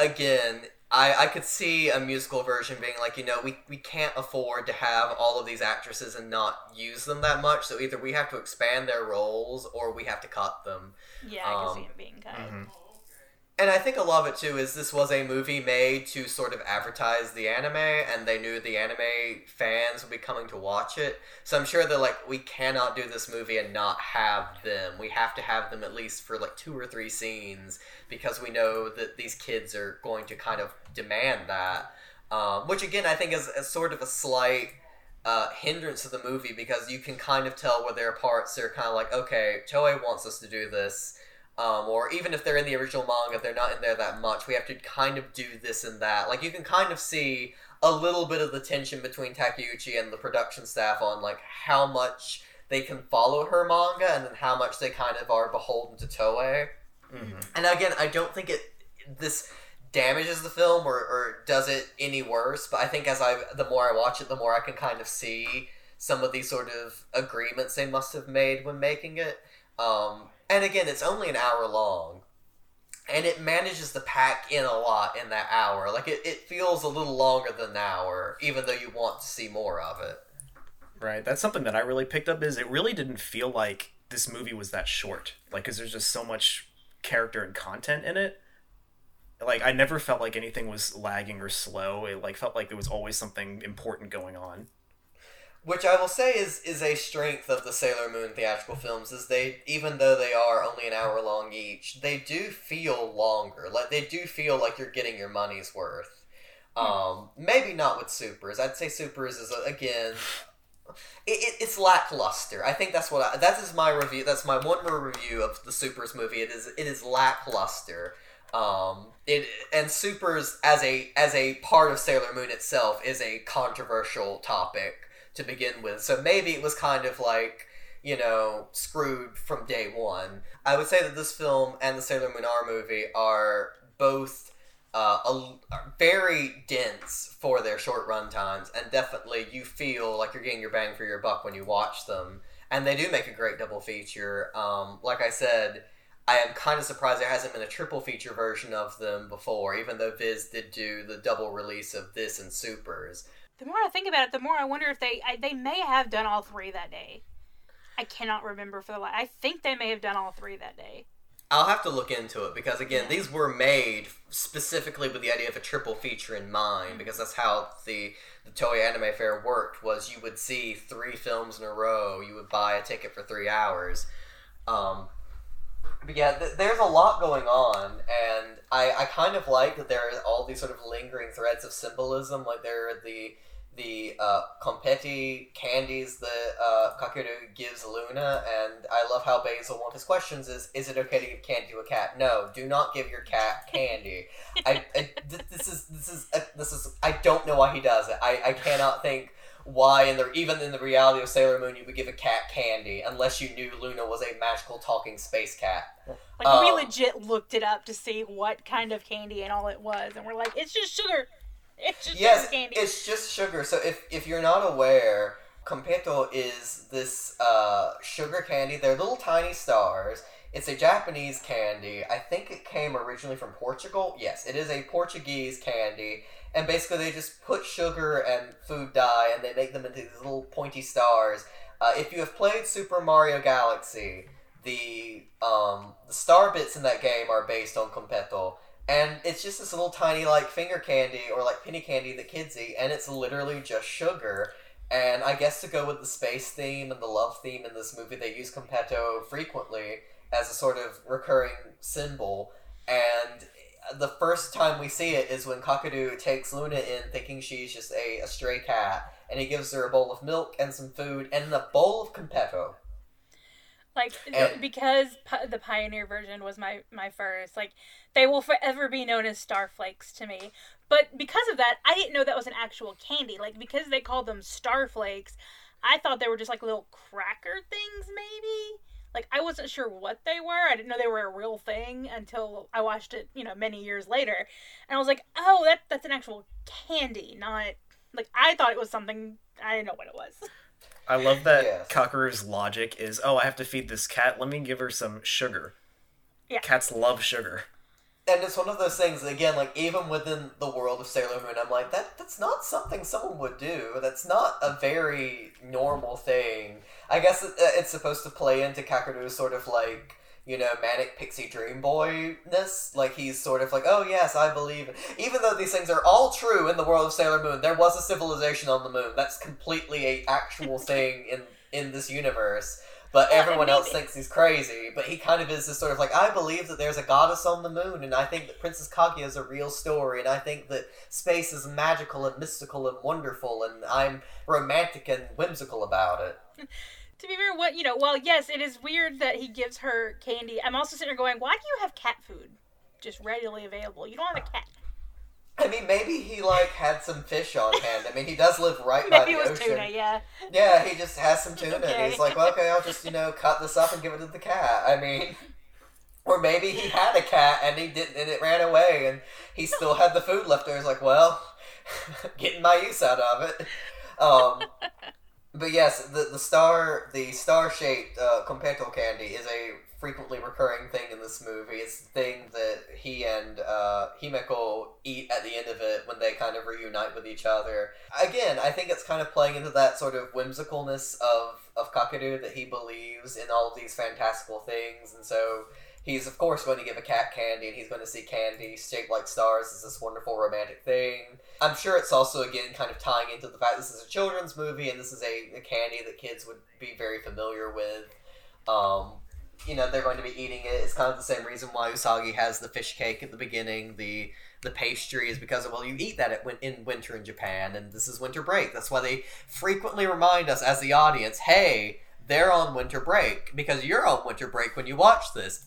S3: Again, I I could see a musical version being like you know we we can't afford to have all of these actresses and not use them that much, so either we have to expand their roles or we have to cut them.
S5: Yeah, I can
S3: Um,
S5: see him being cut.
S3: And I think a lot of it too is this was a movie made to sort of advertise the anime, and they knew the anime fans would be coming to watch it. So I'm sure they're like, we cannot do this movie and not have them. We have to have them at least for like two or three scenes because we know that these kids are going to kind of demand that. Um, which again, I think is, is sort of a slight uh, hindrance to the movie because you can kind of tell where there are parts they're kind of like, okay, Toei wants us to do this um, or even if they're in the original manga, they're not in there that much. We have to kind of do this and that. Like you can kind of see a little bit of the tension between Takeuchi and the production staff on like how much they can follow her manga and then how much they kind of are beholden to Toei. And again, I don't think it this damages the film or, or does it any worse. But I think as I the more I watch it, the more I can kind of see some of these sort of agreements they must have made when making it. Um, and again, it's only an hour long, and it manages to pack in a lot in that hour. Like it, it feels a little longer than an hour, even though you want to see more of it.
S4: Right. That's something that I really picked up is it really didn't feel like this movie was that short. Like, because there's just so much character and content in it. Like, I never felt like anything was lagging or slow. It like felt like there was always something important going on.
S3: Which I will say is is a strength of the Sailor Moon theatrical films is they even though they are only an hour long each, they do feel longer. Like they do feel like you're getting your money's worth. Um, maybe not with Supers. I'd say Supers is again. It, it, it's lackluster. I think that's what I, that is my review. That's my one more review of the Supers movie. It is it is lackluster. Um, it and Supers as a as a part of Sailor Moon itself is a controversial topic to begin with. So maybe it was kind of like, you know, screwed from day one. I would say that this film and the Sailor Moon R movie are both uh, a, are very dense for their short run times, and definitely you feel like you're getting your bang for your buck when you watch them. And they do make a great double feature. Um, like I said, I am kind of surprised there hasn't been a triple feature version of them before, even though Viz did do the double release of this and Supers.
S5: The more I think about it, the more I wonder if they I, they may have done all three that day. I cannot remember for the life. I think they may have done all three that day.
S3: I'll have to look into it because again, these were made specifically with the idea of a triple feature in mind because that's how the the Toei Anime Fair worked was you would see three films in a row, you would buy a ticket for 3 hours. Um but yeah, th- there's a lot going on, and I, I kind of like that there are all these sort of lingering threads of symbolism. Like there are the the uh, competi candies that uh, Kakeru gives Luna, and I love how Basil one of his questions is: Is it okay to give candy to a cat? No, do not give your cat candy. I, I th- this is this is uh, this is I don't know why he does it. I, I cannot think why in the even in the reality of Sailor Moon you would give a cat candy unless you knew Luna was a magical talking space cat.
S5: Like we
S3: Um,
S5: legit looked it up to see what kind of candy and all it was, and we're like, it's just sugar. It's just
S3: yes,
S5: sugar candy.
S3: it's just sugar. So if if you're not aware, Competo is this uh, sugar candy. They're little tiny stars. It's a Japanese candy. I think it came originally from Portugal. Yes, it is a Portuguese candy. And basically, they just put sugar and food dye, and they make them into these little pointy stars. Uh, if you have played Super Mario Galaxy, the um the star bits in that game are based on Completo. And it's just this little tiny like finger candy or like penny candy that kids eat, and it's literally just sugar. And I guess to go with the space theme and the love theme in this movie, they use Completo frequently as a sort of recurring symbol. And the first time we see it is when Kakeru takes Luna in thinking she's just a, a stray cat, and he gives her a bowl of milk and some food and a bowl of Completo.
S5: Like
S3: And-
S5: because pi- the Pioneer version was my my first. Like they will forever be known as Starflakes to me. But because of that, I didn't know that was an actual candy. Like because they called them Starflakes, I thought they were just like little cracker things maybe. Like I wasn't sure what they were. I didn't know they were a real thing until I watched it, you know, many years later. And I was like, "Oh, that that's an actual candy, not like I thought it was something I didn't know what it was."
S4: I love that
S3: Yes.
S4: Kakeru's logic is, oh, I have to feed this cat. Let me give her some sugar.
S5: Yeah.
S4: Cats love sugar.
S3: And it's one of those things again, like even within the world of Sailor Moon, I'm like that. That's not something someone would do. That's not a very normal thing. I guess it, uh, it's supposed to play into Kakeru's sort of like you know manic pixie dream boy ness. Like he's sort of like, oh yes, I believe. it." Even though these things are all true in the world of Sailor Moon, there was a civilization on the moon. That's completely a actual thing in in this universe. But everyone else thinks he's crazy. But he kind of is this sort of like, I believe that there's a goddess on the moon, and I think that Princess Kaguya is a real story, and I think that space is magical and mystical and wonderful, and I'm romantic and whimsical about it.
S5: to be fair, what you know, well, yes, it is weird that he gives her candy. I'm also sitting there going, why do you have cat food just readily available? You don't have a cat.
S3: I mean, maybe he like had some fish on hand. I mean, he does live right by the ocean.
S5: tuna, yeah.
S3: Yeah, he just has some tuna. And
S5: Okay.
S3: he's like, well, okay, I'll just you know cut this up and give it to the cat. I mean, or maybe he had a cat and he didn't, and it ran away, and he still had the food left over. He's like, well, getting my use out of it. Um, but yes, the the star the star shaped uh, candy is a frequently recurring thing in this movie. It's the thing that he and uh, Himeko eat at the end of it when they kind of reunite with each other. Again, I think it's kind of playing into that sort of whimsicalness of of Kakeru that he believes in all of these fantastical things, and so. He's of course going to give a cat candy, and he's going to see candy shaped like stars as this wonderful romantic thing. I'm sure it's also again kind of tying into the fact this is a children's movie and this is a, a candy that kids would be very familiar with. Um, you know, they're going to be eating it. It's kind of the same reason why Usagi has the fish cake at the beginning. The the pastry is because well, you eat that at, in winter in Japan, and this is winter break. That's why they frequently remind us as the audience, hey, they're on winter break because you're on winter break when you watch this,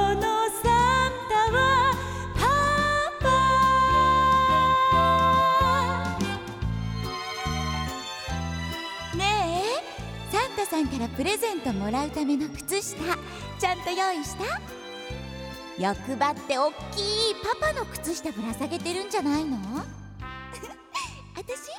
S2: さんからプレゼントもらうための靴下ちゃんと用意した欲張っておっきいパパの靴下ぶら下げてるんじゃないの私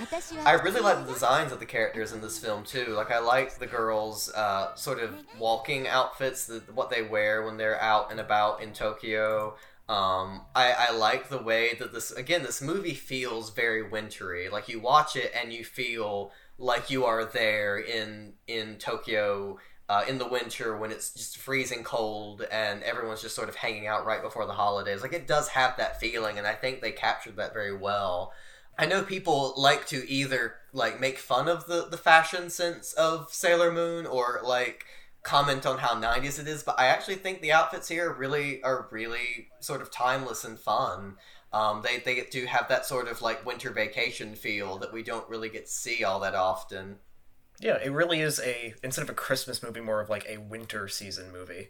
S2: 私は
S3: I really like the designs of the characters in this film too. Like I like the girls' uh, sort of walking outfits, the, what they wear when they're out and about in Tokyo. Um, I, I like the way that this again this movie feels very wintry. Like you watch it and you feel like you are there in in Tokyo uh, in the winter when it's just freezing cold and everyone's just sort of hanging out right before the holidays. Like it does have that feeling, and I think they captured that very well. I know people like to either like make fun of the the fashion sense of Sailor Moon or like comment on how 90s it is, but I actually think the outfits here really are really sort of timeless and fun. Um, they they do have that sort of like winter vacation feel that we don't really get to see all that often.
S4: Yeah, it really is a instead of a Christmas movie, more of like a winter season movie.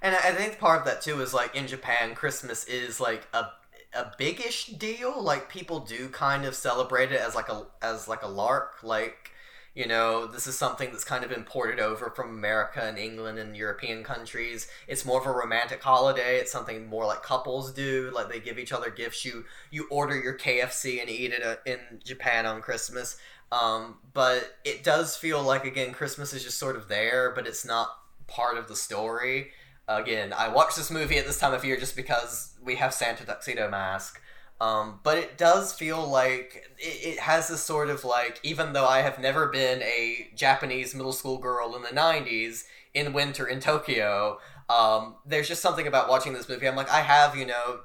S3: And I think part of that too is like in Japan, Christmas is like a a biggish deal. Like people do kind of celebrate it as like a as like a lark. Like You know, this is something that's kind of imported over from America and England and European countries. It's more of a romantic holiday. It's something more like couples do. Like they give each other gifts. You you order your KFC and eat it uh, in Japan on Christmas. Um, but it does feel like again Christmas is just sort of there, but it's not part of the story. Again, I watched this movie at this time of year just because we have Santa Tuxedo Mask. Um, but it does feel like it, it, has this sort of like, even though I have never been a Japanese middle school girl in the 90s in winter in Tokyo, um, there's just something about watching this movie. I'm like, I have, you know,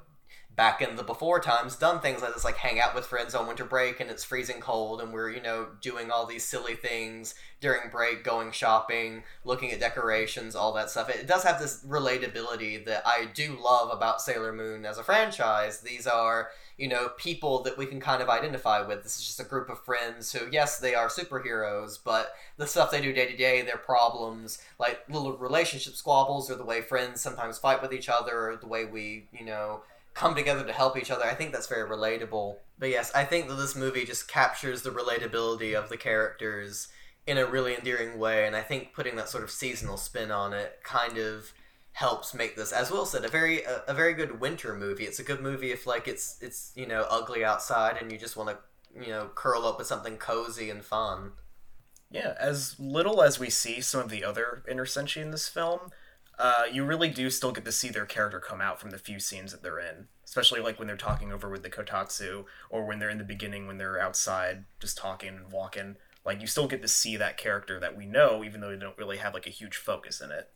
S3: back in the before times done things like this like hang out with friends on winter break and it's freezing cold and we're you know doing all these silly things during break going shopping looking at decorations all that stuff. It does have this relatability that i do love about sailor moon as a franchise. These are you know people that we can kind of identify with. This is just a group of friends who yes they are superheroes but the stuff they do day to day their problems like little relationship squabbles or the way friends sometimes fight with each other or the way we you know come together to help each other. I think that's very relatable. But yes, I think that this movie just captures the relatability of the characters in a really endearing way, and I think putting that sort of seasonal spin on it kind of helps make this, as Will said, a very a, a very good winter movie. It's a good movie if like it's it's you know ugly outside and you just want to you know curl up with something cozy and fun.
S4: Yeah, as little as we see some of the other inner in this film, uh, you really do still get to see their character come out from the few scenes that they're in, especially like when they're talking over with the kotatsu or when they're in the beginning when they're outside just talking and walking. Like you still get to see that character that we know, even though they don't really have like a huge focus in it.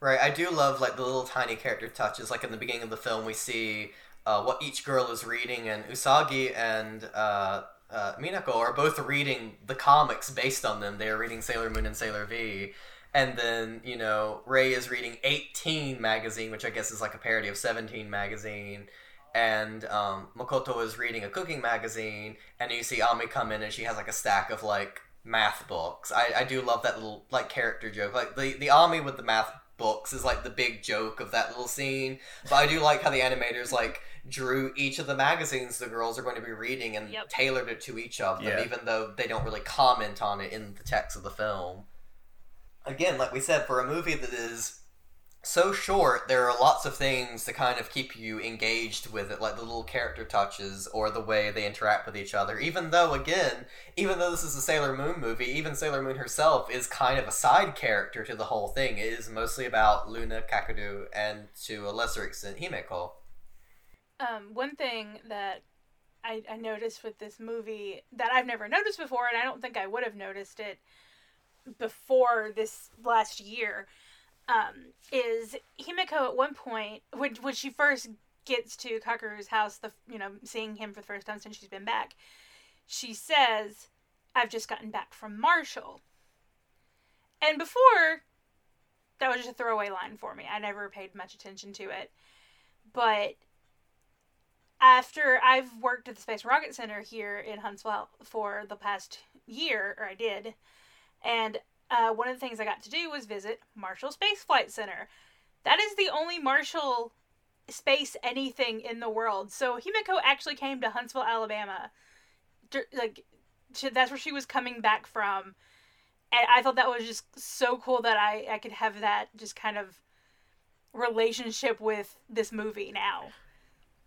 S3: Right, I do love like the little tiny character touches. Like in the beginning of the film, we see uh, what each girl is reading, and Usagi and uh, uh, Minako are both reading the comics based on them. They are reading Sailor Moon and Sailor V, and then you know Ray is reading 18 magazine, which I guess is like a parody of 17 magazine, and um, Makoto is reading a cooking magazine, and you see Ami come in and she has like a stack of like math books. I, I do love that little like character joke, like the the Ami with the math books is like the big joke of that little scene. But I do like how the animators like drew each of the magazines the girls are going to be reading and
S5: Yep.
S3: tailored it to each of them,
S4: Yeah.
S3: even though they don't really comment on it in the text of the film again, like we said, for a movie that is so short, there are lots of things to kind of keep you engaged with it, like the little character touches or the way they interact with each other. Even though, again, even though this is a Sailor Moon movie, even Sailor Moon herself is kind of a side character to the whole thing. It is mostly about Luna, Kakeru, and to a lesser extent, Himeko.
S5: Um, one thing that I, I noticed with this movie that I've never noticed before, and I don't think I would have noticed it before this last year, um, is Himeko at one point when when she first gets to Kakeru's house, the you know seeing him for the first time since she's been back, she says, "I've just gotten back from Marshall." And before, that was just a throwaway line for me. I never paid much attention to it, but after I've worked at the Space Rocket Center here in Huntsville for the past year, or I did, and uh, one of the things I got to do was visit Marshall Space Flight Center. That is the only Marshall space anything in the world. So Himeko actually came to Huntsville, Alabama. Like, that's where she was coming back from. And I thought that was just so cool that I, I could have that just kind of relationship with this movie now.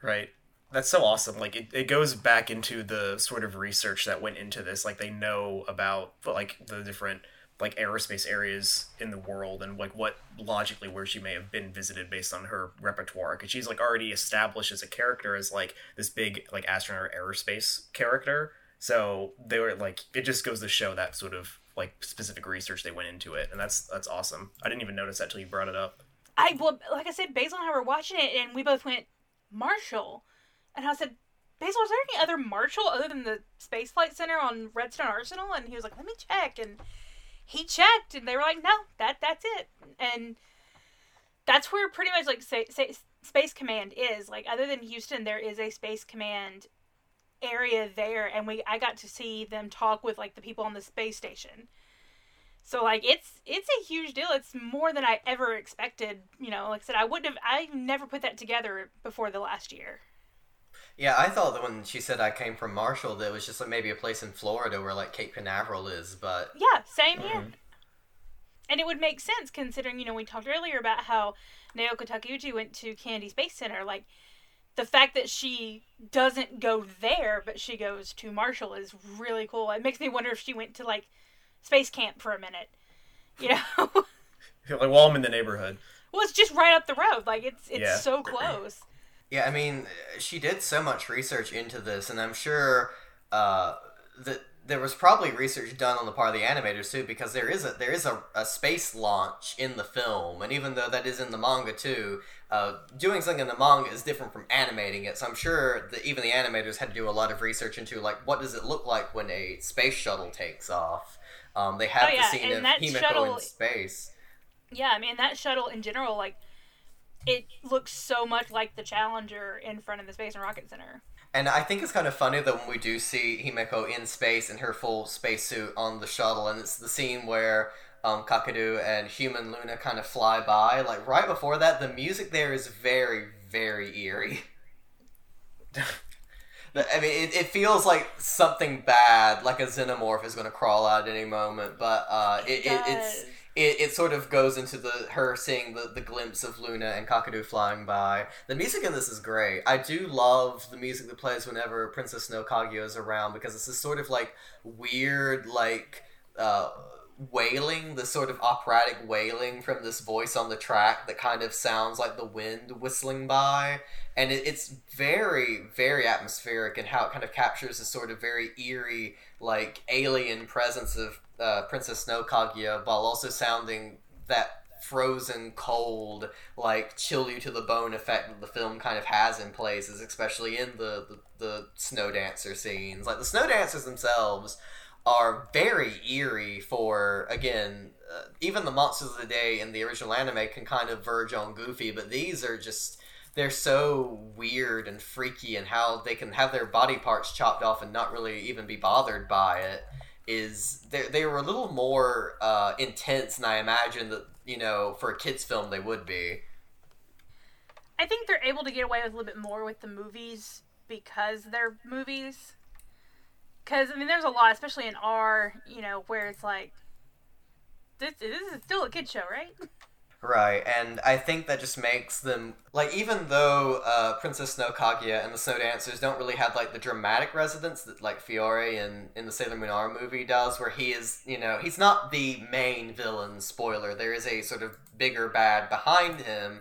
S4: Right. That's so awesome. Like it, it goes back into the sort of research that went into this. Like they know about like the different like aerospace areas in the world and like what logically where she may have been visited based on her repertoire. Because she's like already established as a character as like this big like astronaut aerospace character. So they were like it just goes to show that sort of like specific research they went into it. And that's that's awesome. I didn't even notice that till you brought it up.
S5: I well, like I said, Basil and I were watching it, and we both went Marshall, and I said, Basil, is there any other Marshall other than the Space Flight Center on Redstone Arsenal? And he was like, let me check, and he checked, and they were like, no, that that's it, and that's where pretty much like say, say, Space Command is. Like, other than Houston, there is a Space Command area there, and we I got to see them talk with like the people on the space station. So like it's it's a huge deal. It's more than I ever expected. You know, like I said, I wouldn't have. I never put that together before the last year.
S3: Yeah, I thought that when she said I came from Marshall, that it was just like maybe a place in Florida where like Cape Canaveral is, but
S5: Yeah, same here. Mm-hmm. And it would make sense considering, you know, we talked earlier about how Naoko Takeuchi went to Kennedy Space Center. Like, the fact that she doesn't go there, but she goes to Marshall is really cool. It makes me wonder if she went to, like, space camp for a minute. You know?
S4: like, while I'm in the neighborhood.
S5: well, it's just right up the road. Like, it's it's
S4: Yeah.
S5: so close.
S3: Yeah, I mean, she did so much research into this, and I'm sure uh, that there was probably research done on the part of the animators too, because there is a there is a, a space launch in the film, and even though that is in the manga too, uh, doing something in the manga is different from animating it. So I'm sure that even the animators had to do a lot of research into like what does it look like when a space shuttle takes off. Um, they have
S5: Oh, yeah,
S3: the scene
S5: and
S3: of
S5: that
S3: Himeko
S5: shuttle-
S3: in space.
S5: Yeah, I mean, that shuttle in general, like, it looks so much like the Challenger in front of the Space and Rocket Center.
S3: And I think it's kind of funny that when we do see Himeko in space in her full spacesuit on the shuttle, and it's the scene where um, Kakeru and human Luna kind of fly by. Like right before that, the music there is very, very eerie. I mean, it, it feels like something bad, like a xenomorph is going to crawl out at any moment. But uh, it, it, it's
S5: does.
S3: It, it sort of goes into the her seeing the, the glimpse of Luna and Kakeru flying by. The music in this is great. I do love the music that plays whenever Princess Snow Kaguya is around because it's this sort of like weird like uh, wailing, the sort of operatic wailing from this voice on the track that kind of sounds like the wind whistling by. And it, it's very, very atmospheric and how it kind of captures this sort of very eerie, like alien presence of uh, Princess Snow Kaguya while also sounding that frozen cold like chill you to the bone effect that the film kind of has in places especially in the, the, the snow dancer scenes. Like the snow dancers themselves are very eerie for again uh, even the monsters of the day in the original anime can kind of verge on goofy but these are just they're so weird and freaky and how they can have their body parts chopped off and not really even be bothered by it is they they were a little more uh, intense than I imagined that you know for a kids film they would be.
S5: I think they're able to get away with a little bit more with the movies because they're movies. Because I mean, there's a lot, especially in R, you know, where it's like, this, this is still a kid show, right?
S3: Right, and I think that just makes them like even though uh, Princess Snow Kaguya and the Snow Dancers don't really have like the dramatic resonance that like Fiore in in the Sailor Moon R movie does, where he is you know he's not the main villain. Spoiler: there is a sort of bigger bad behind him,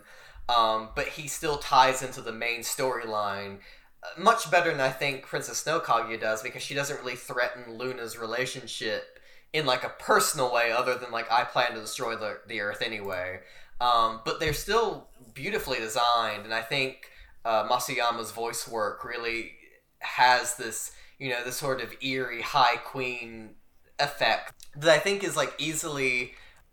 S3: um, but he still ties into the main storyline. uh, Much better than I think Princess Snow Kaguya does because she doesn't really threaten Luna's relationship in like a personal way other than like I plan to destroy the, the earth anyway. Um, but they're still beautifully designed and I think uh, Masuyama's voice work really has this, you know, this sort of eerie high queen effect that I think is like easily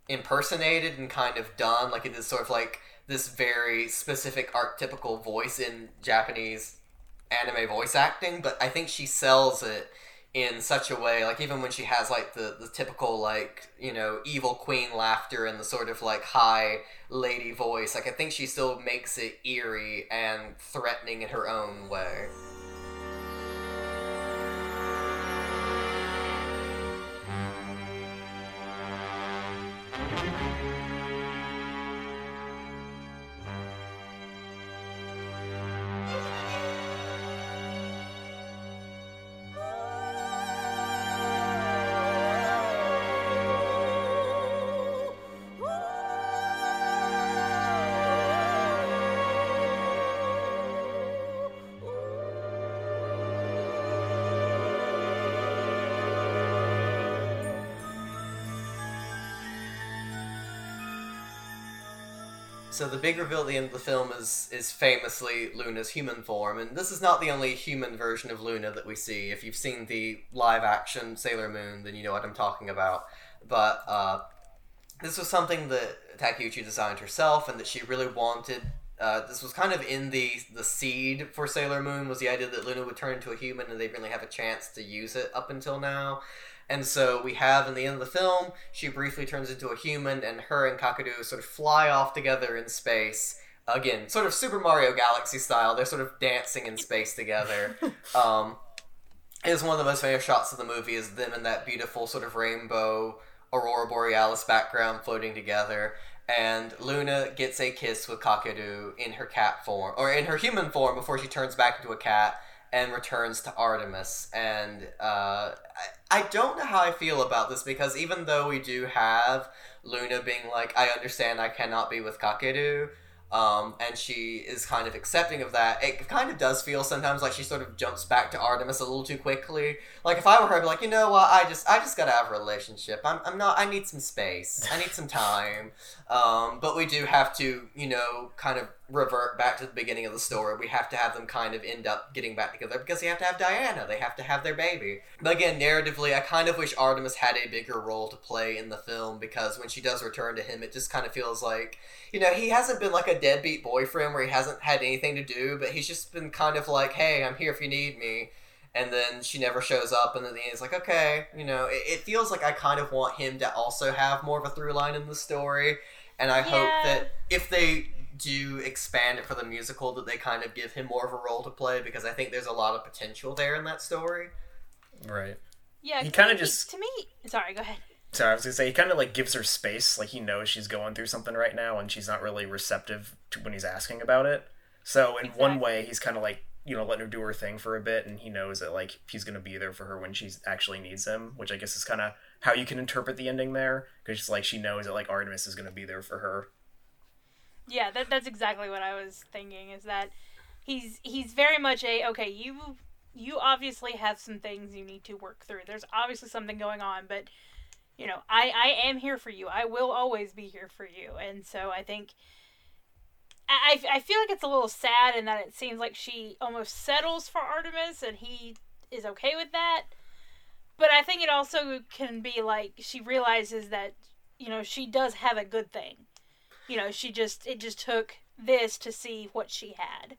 S3: impersonated and kind of done. Like it is sort of like this very specific archetypical voice in Japanese anime voice acting, but I think she sells it in such a way like even when she has like the, the typical like you know evil queen laughter and the sort of like high lady voice like i think she still makes it eerie and threatening in her own way So the big reveal at the end of the film is is famously Luna's human form, and this is not the only human version of Luna that we see. If you've seen the live action Sailor Moon, then you know what I'm talking about. But uh, this was something that Takeuchi designed herself, and that she really wanted. Uh, this was kind of in the the seed for Sailor Moon was the idea that Luna would turn into a human, and they really have a chance to use it up until now. And so we have in the end of the film, she briefly turns into a human, and her and Kakeru sort of fly off together in space. again, sort of Super Mario Galaxy style. They're sort of dancing in space together. Um, is one of the most famous shots of the movie is them in that beautiful sort of rainbow aurora borealis background floating together and luna gets a kiss with Kakeru in her cat form or in her human form before she turns back into a cat and returns to artemis and uh, I, I don't know how i feel about this because even though we do have luna being like i understand i cannot be with kakeru um, and she is kind of accepting of that. It kind of does feel sometimes like she sort of jumps back to Artemis a little too quickly. Like if I were her, I'd be like, you know what, I just I just gotta have a relationship. I'm, I'm not. I need some space. I need some time. Um, but we do have to, you know, kind of revert back to the beginning of the story. We have to have them kind of end up getting back together because they have to have Diana. They have to have their baby. But again, narratively, I kind of wish Artemis had a bigger role to play in the film because when she does return to him, it just kind of feels like, you know, he hasn't been like a deadbeat boyfriend where he hasn't had anything to do, but he's just been kind of like, hey, I'm here if you need me. And then she never shows up, and then the is like, okay, you know, it, it feels like I kind of want him to also have more of a through line in the story. And I hope that if they do expand it for the musical, that they kind of give him more of a role to play because I think there's a lot of potential there in that story.
S4: Right.
S5: Yeah,
S4: He kinda just-
S5: to me. Sorry, go ahead.
S4: Sorry, I was gonna say he kind of like gives her space, like he knows she's going through something right now, and she's not really receptive to when he's asking about it. So in one way, he's kind of like you know letting her do her thing for a bit, and he knows that like he's gonna be there for her when she actually needs him, which I guess is kind of how you can interpret the ending there, because it's like she knows that like Artemis is gonna be there for her.
S5: Yeah, that, that's exactly what I was thinking. Is that he's he's very much a okay. You you obviously have some things you need to work through. There's obviously something going on, but you know I I am here for you. I will always be here for you. And so I think I I feel like it's a little sad in that it seems like she almost settles for Artemis and he is okay with that. But I think it also can be like she realizes that you know she does have a good thing you know she just it just took this to see what she had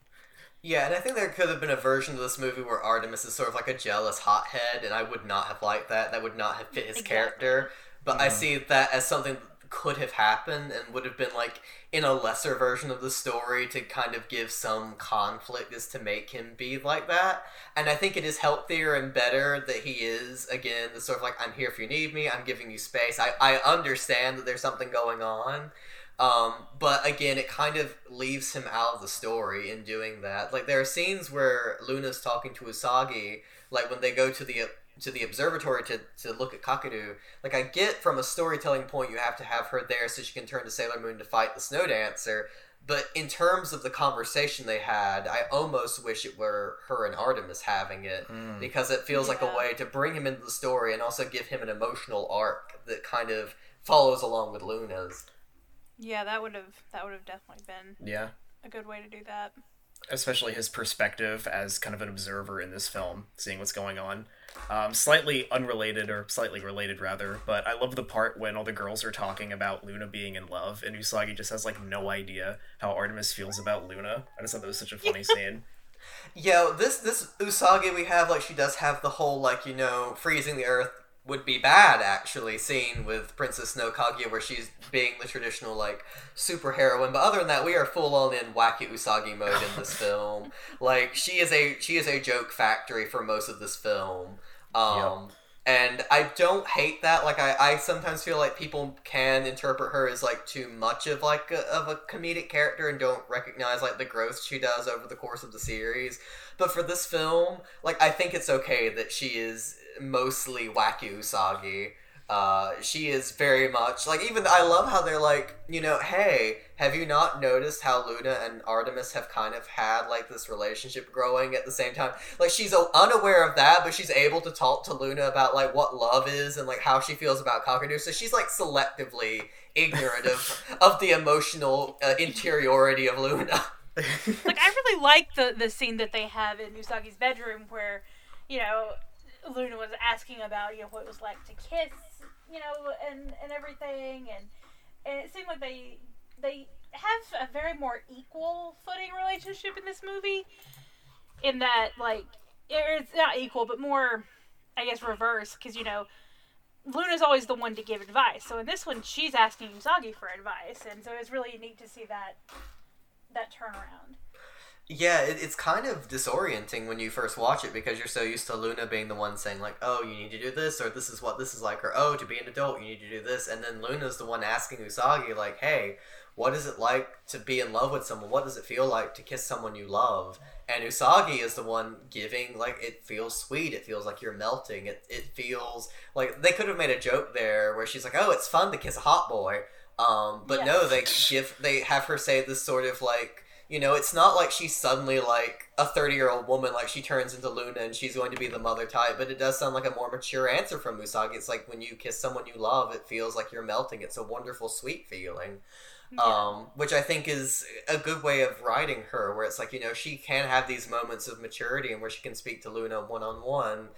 S3: Yeah, and I think there could have been a version of this movie where Artemis is sort of like a jealous hothead, and I would not have liked that. That would not have fit his
S5: Exactly.
S3: character. But I mm-hmm. see that as something that could have happened and would have been like in a lesser version of the story to kind of give some conflict as to make him be like that. And I think it is healthier and better that he is again the sort of like I'm here if you need me. I'm giving you space. I I understand that there's something going on. Um, but again, it kind of leaves him out of the story in doing that. Like there are scenes where Luna's talking to Usagi, like when they go to the to the observatory to, to look at Kakeru. Like I get from a storytelling point, you have to have her there so she can turn to Sailor Moon to fight the Snow Dancer. But in terms of the conversation they had, I almost wish it were her and Artemis having it because it feels like a way to bring him into the story and also give him an emotional arc that kind of follows along with Luna's.
S5: Yeah that would have that would have definitely been
S4: Yeah.
S5: a good way to do that
S4: especially his perspective as kind of an observer in this film, seeing what's going on. Um, slightly unrelated, or slightly related rather, but I love the part when all the girls are talking about Luna being in love, and Usagi just has like no idea how Artemis feels about Luna. I just thought that was such a funny scene.
S3: Yeah, this this Usagi we have like she does have the whole like you know freezing the earth would be bad actually scene with Princess Snow Kaguya where she's being the traditional like super heroine. But other than that, we are full on in wacky Usagi mode in this film. Like she is a she is a joke factory for most of this film. Um and I don't hate that. Like I, I sometimes feel like people can interpret her as like too much of like a, of a comedic character and don't recognize like the growth she does over the course of the series. But for this film, like I think it's okay that she is mostly wacky Usagi. Uh, she is very much like even I love how they're like you know hey have you not noticed how Luna and Artemis have kind of had like this relationship growing at the same time? Like she's unaware of that but she's able to talk to Luna about like what love is and like how she feels about Kakeru so she's like selectively ignorant of of the emotional uh, interiority of Luna.
S5: Like i really like the the scene that they have in usagi's bedroom where you know luna was asking about you know what it was like to kiss you know and and everything and and it seemed like they they have a very more equal footing relationship in this movie in that like it's not equal but more i guess reverse because you know luna's always the one to give advice so in this one she's asking usagi for advice and so it's really neat to see that that turnaround.
S3: Yeah, it, it's kind of disorienting when you first watch it because you're so used to Luna being the one saying like, "Oh, you need to do this," or "This is what this is like," or "Oh, to be an adult, you need to do this," and then Luna's the one asking Usagi like, "Hey, what is it like to be in love with someone? What does it feel like to kiss someone you love?" And Usagi is the one giving like it feels sweet. It feels like you're melting. It it feels like they could have made a joke there where she's like, "Oh, it's fun to kiss a hot boy," um, but no, they give they have her say this sort of like you know, it's not like she's suddenly like a 30 year old woman, like she turns into Luna and she's going to be the mother type, but it does sound like a more mature answer from Usagi. It's like when you kiss someone you love, it feels like you're melting. It's a wonderful, sweet feeling. Um, which I think is a good way of writing her, where it's like, you know, she can have these moments of maturity and where she can speak to Luna one on one.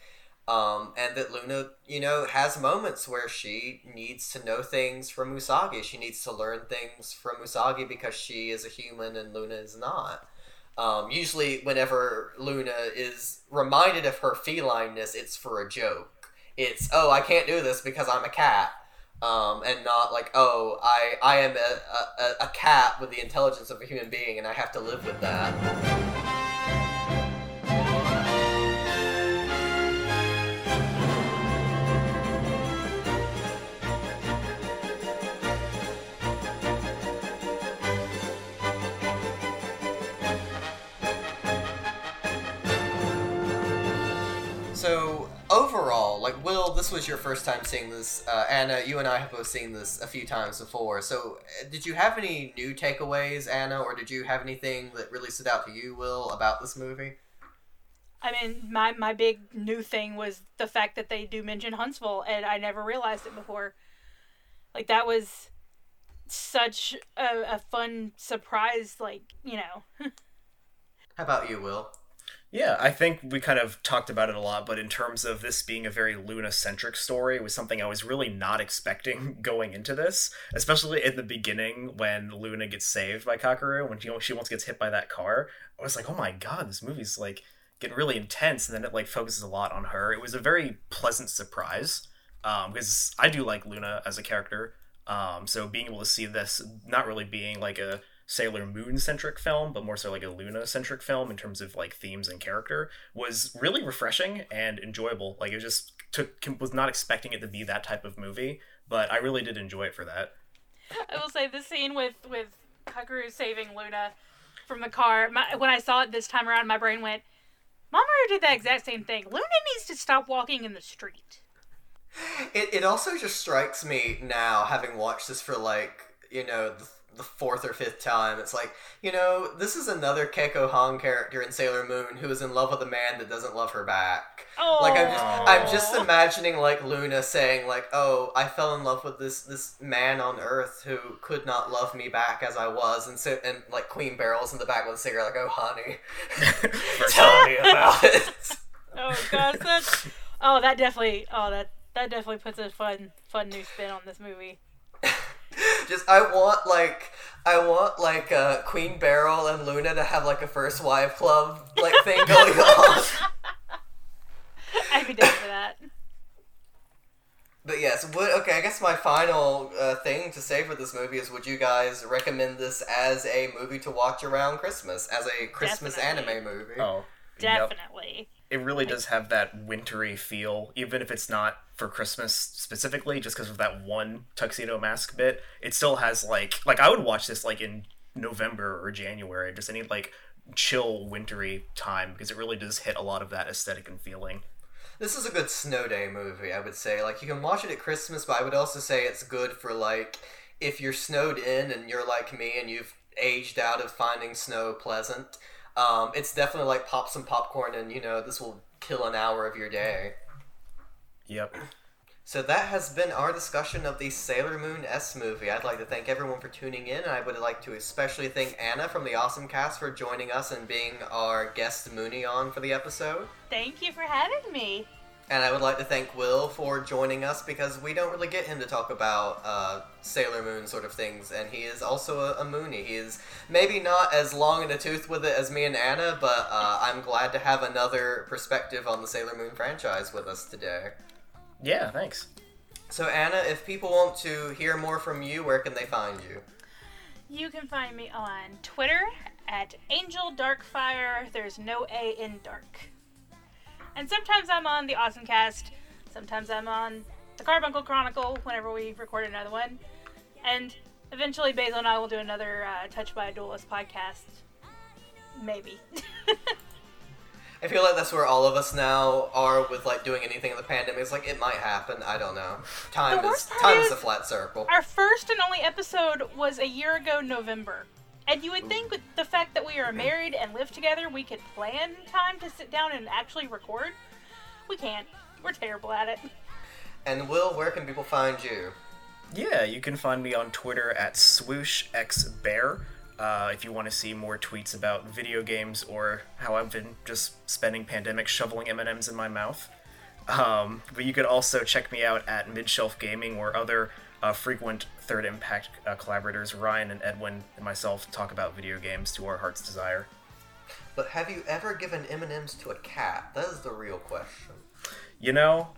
S3: Um, and that Luna, you know, has moments where she needs to know things from Usagi. She needs to learn things from Usagi because she is a human and Luna is not. Um, usually, whenever Luna is reminded of her felineness, it's for a joke. It's, oh, I can't do this because I'm a cat. Um, and not like, oh, I, I am a, a, a cat with the intelligence of a human being and I have to live with that. Overall, like Will, this was your first time seeing this. Uh, Anna, you and I have both seen this a few times before. So, uh, did you have any new takeaways, Anna, or did you have anything that really stood out to you, Will, about this movie?
S5: I mean, my my big new thing was the fact that they do mention Huntsville, and I never realized it before. Like that was such a, a fun surprise. Like you know,
S3: How about you, Will?
S4: Yeah, I think we kind of talked about it a lot, but in terms of this being a very Luna centric story, it was something I was really not expecting going into this, especially in the beginning when Luna gets saved by Kakeru, when she, she once gets hit by that car. I was like, oh my god, this movie's like getting really intense, and then it like focuses a lot on her. It was a very pleasant surprise um, because I do like Luna as a character. Um, so being able to see this not really being like a Sailor Moon centric film, but more so like a Luna centric film in terms of like themes and character was really refreshing and enjoyable. Like it just took was not expecting it to be that type of movie, but I really did enjoy it for that.
S5: I will say the scene with with Kakeru saving Luna from the car. My, when I saw it this time around, my brain went, "Mama did that exact same thing. Luna needs to stop walking in the street."
S3: It, it also just strikes me now, having watched this for like, you know, the, fourth or fifth time. It's like, you know, this is another Keiko Han character in Sailor Moon who is in love with a man that doesn't love her back.
S5: Oh,
S3: Like I'm just, I'm just imagining like Luna saying like, "Oh, I fell in love with this this man on Earth who could not love me back as I was," and so and like Queen Beryl's in the back with a cigarette, like, "Oh, honey, tell me about it."
S5: Oh gosh, that oh that definitely oh that that definitely puts a fun fun new spin on this movie.
S3: Just I want like I want like uh, Queen Beryl and Luna to have like a first wife club like thing going on.
S5: I'd be down for that.
S3: But yes, would okay. I guess my final uh, thing to say for this movie is: Would you guys recommend this as a movie to watch around Christmas, as a Christmas
S5: Definitely.
S3: anime movie?
S4: Oh, yep. It really does have that wintry feel, even if it's not for Christmas specifically, just because of that one tuxedo mask bit. It still has like like I would watch this like in November or January, just any like chill wintry time because it really does hit a lot of that aesthetic and feeling.
S3: This is a good snow day movie, I would say. Like you can watch it at Christmas, but I would also say it's good for like if you're snowed in and you're like me and you've aged out of finding snow pleasant. Um, it's definitely like pop some popcorn and you know this will kill an hour of your day.
S4: Yep.
S3: So that has been our discussion of the Sailor Moon S movie. I'd like to thank everyone for tuning in, and I would like to especially thank Anna from the Awesome Cast for joining us and being our guest Moonie on for the episode.
S5: Thank you for having me.
S3: And I would like to thank Will for joining us because we don't really get him to talk about uh, Sailor Moon sort of things, and he is also a, a Moonie. He is maybe not as long in the tooth with it as me and Anna, but uh, I'm glad to have another perspective on the Sailor Moon franchise with us today.
S4: Yeah, thanks.
S3: So, Anna, if people want to hear more from you, where can they find you?
S5: You can find me on Twitter at Angel Darkfire. There's no A in dark. And sometimes I'm on the Awesome Cast. Sometimes I'm on the Carbuncle Chronicle whenever we record another one. And eventually Basil and I will do another uh, Touched by a Duelist podcast. Maybe.
S3: I feel like that's where all of us now are with like doing anything in the pandemic. It's like it might happen. I don't know. Time is time is
S5: is-
S3: a flat circle.
S5: Our first and only episode was a year ago, November. And you would think with the fact that we are married and live together, we could plan time to sit down and actually record. We can't. We're terrible at it.
S3: And Will, where can people find you?
S4: Yeah, you can find me on Twitter at swooshxbear. Uh, if you want to see more tweets about video games or how I've been just spending pandemic shoveling M&Ms in my mouth. Um, but you could also check me out at Midshelf Gaming, or other uh, frequent Third Impact uh, collaborators, Ryan and Edwin and myself, talk about video games to our heart's desire.
S3: But have you ever given M&Ms to a cat? That is the real question.
S4: You know,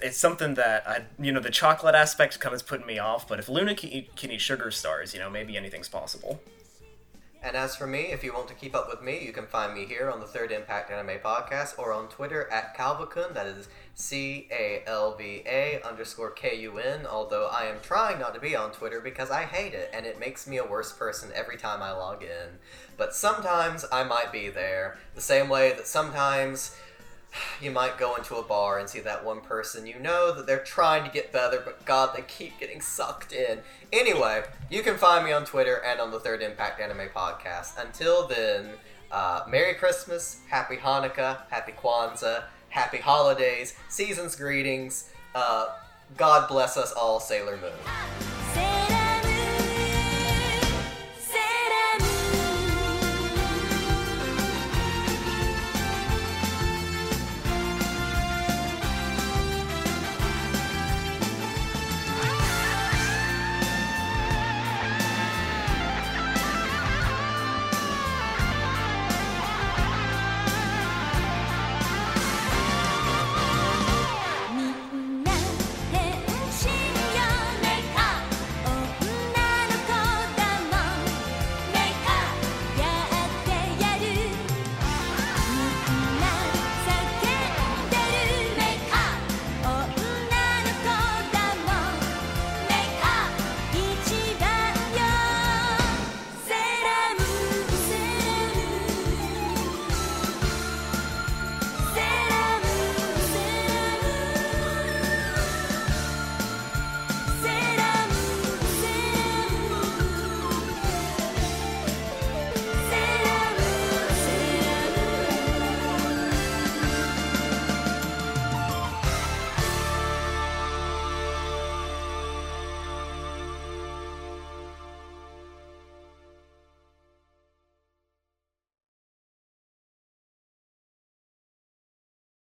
S4: it's something that I, you know, the chocolate aspect kind of putting me off. But if Luna can eat, can eat sugar stars, you know, maybe anything's possible.
S3: And as for me, if you want to keep up with me, you can find me here on the Third Impact Anime Podcast or on Twitter at Calvacun. That is C A L V A underscore K U N. Although I am trying not to be on Twitter because I hate it and it makes me a worse person every time I log in. But sometimes I might be there, the same way that sometimes you might go into a bar and see that one person you know that they're trying to get better, but God, they keep getting sucked in. Anyway, you can find me on Twitter and on the Third Impact Anime Podcast. Until then, uh, Merry Christmas, Happy Hanukkah, Happy Kwanzaa, Happy Holidays, Season's Greetings. Uh, God bless us all, Sailor Moon.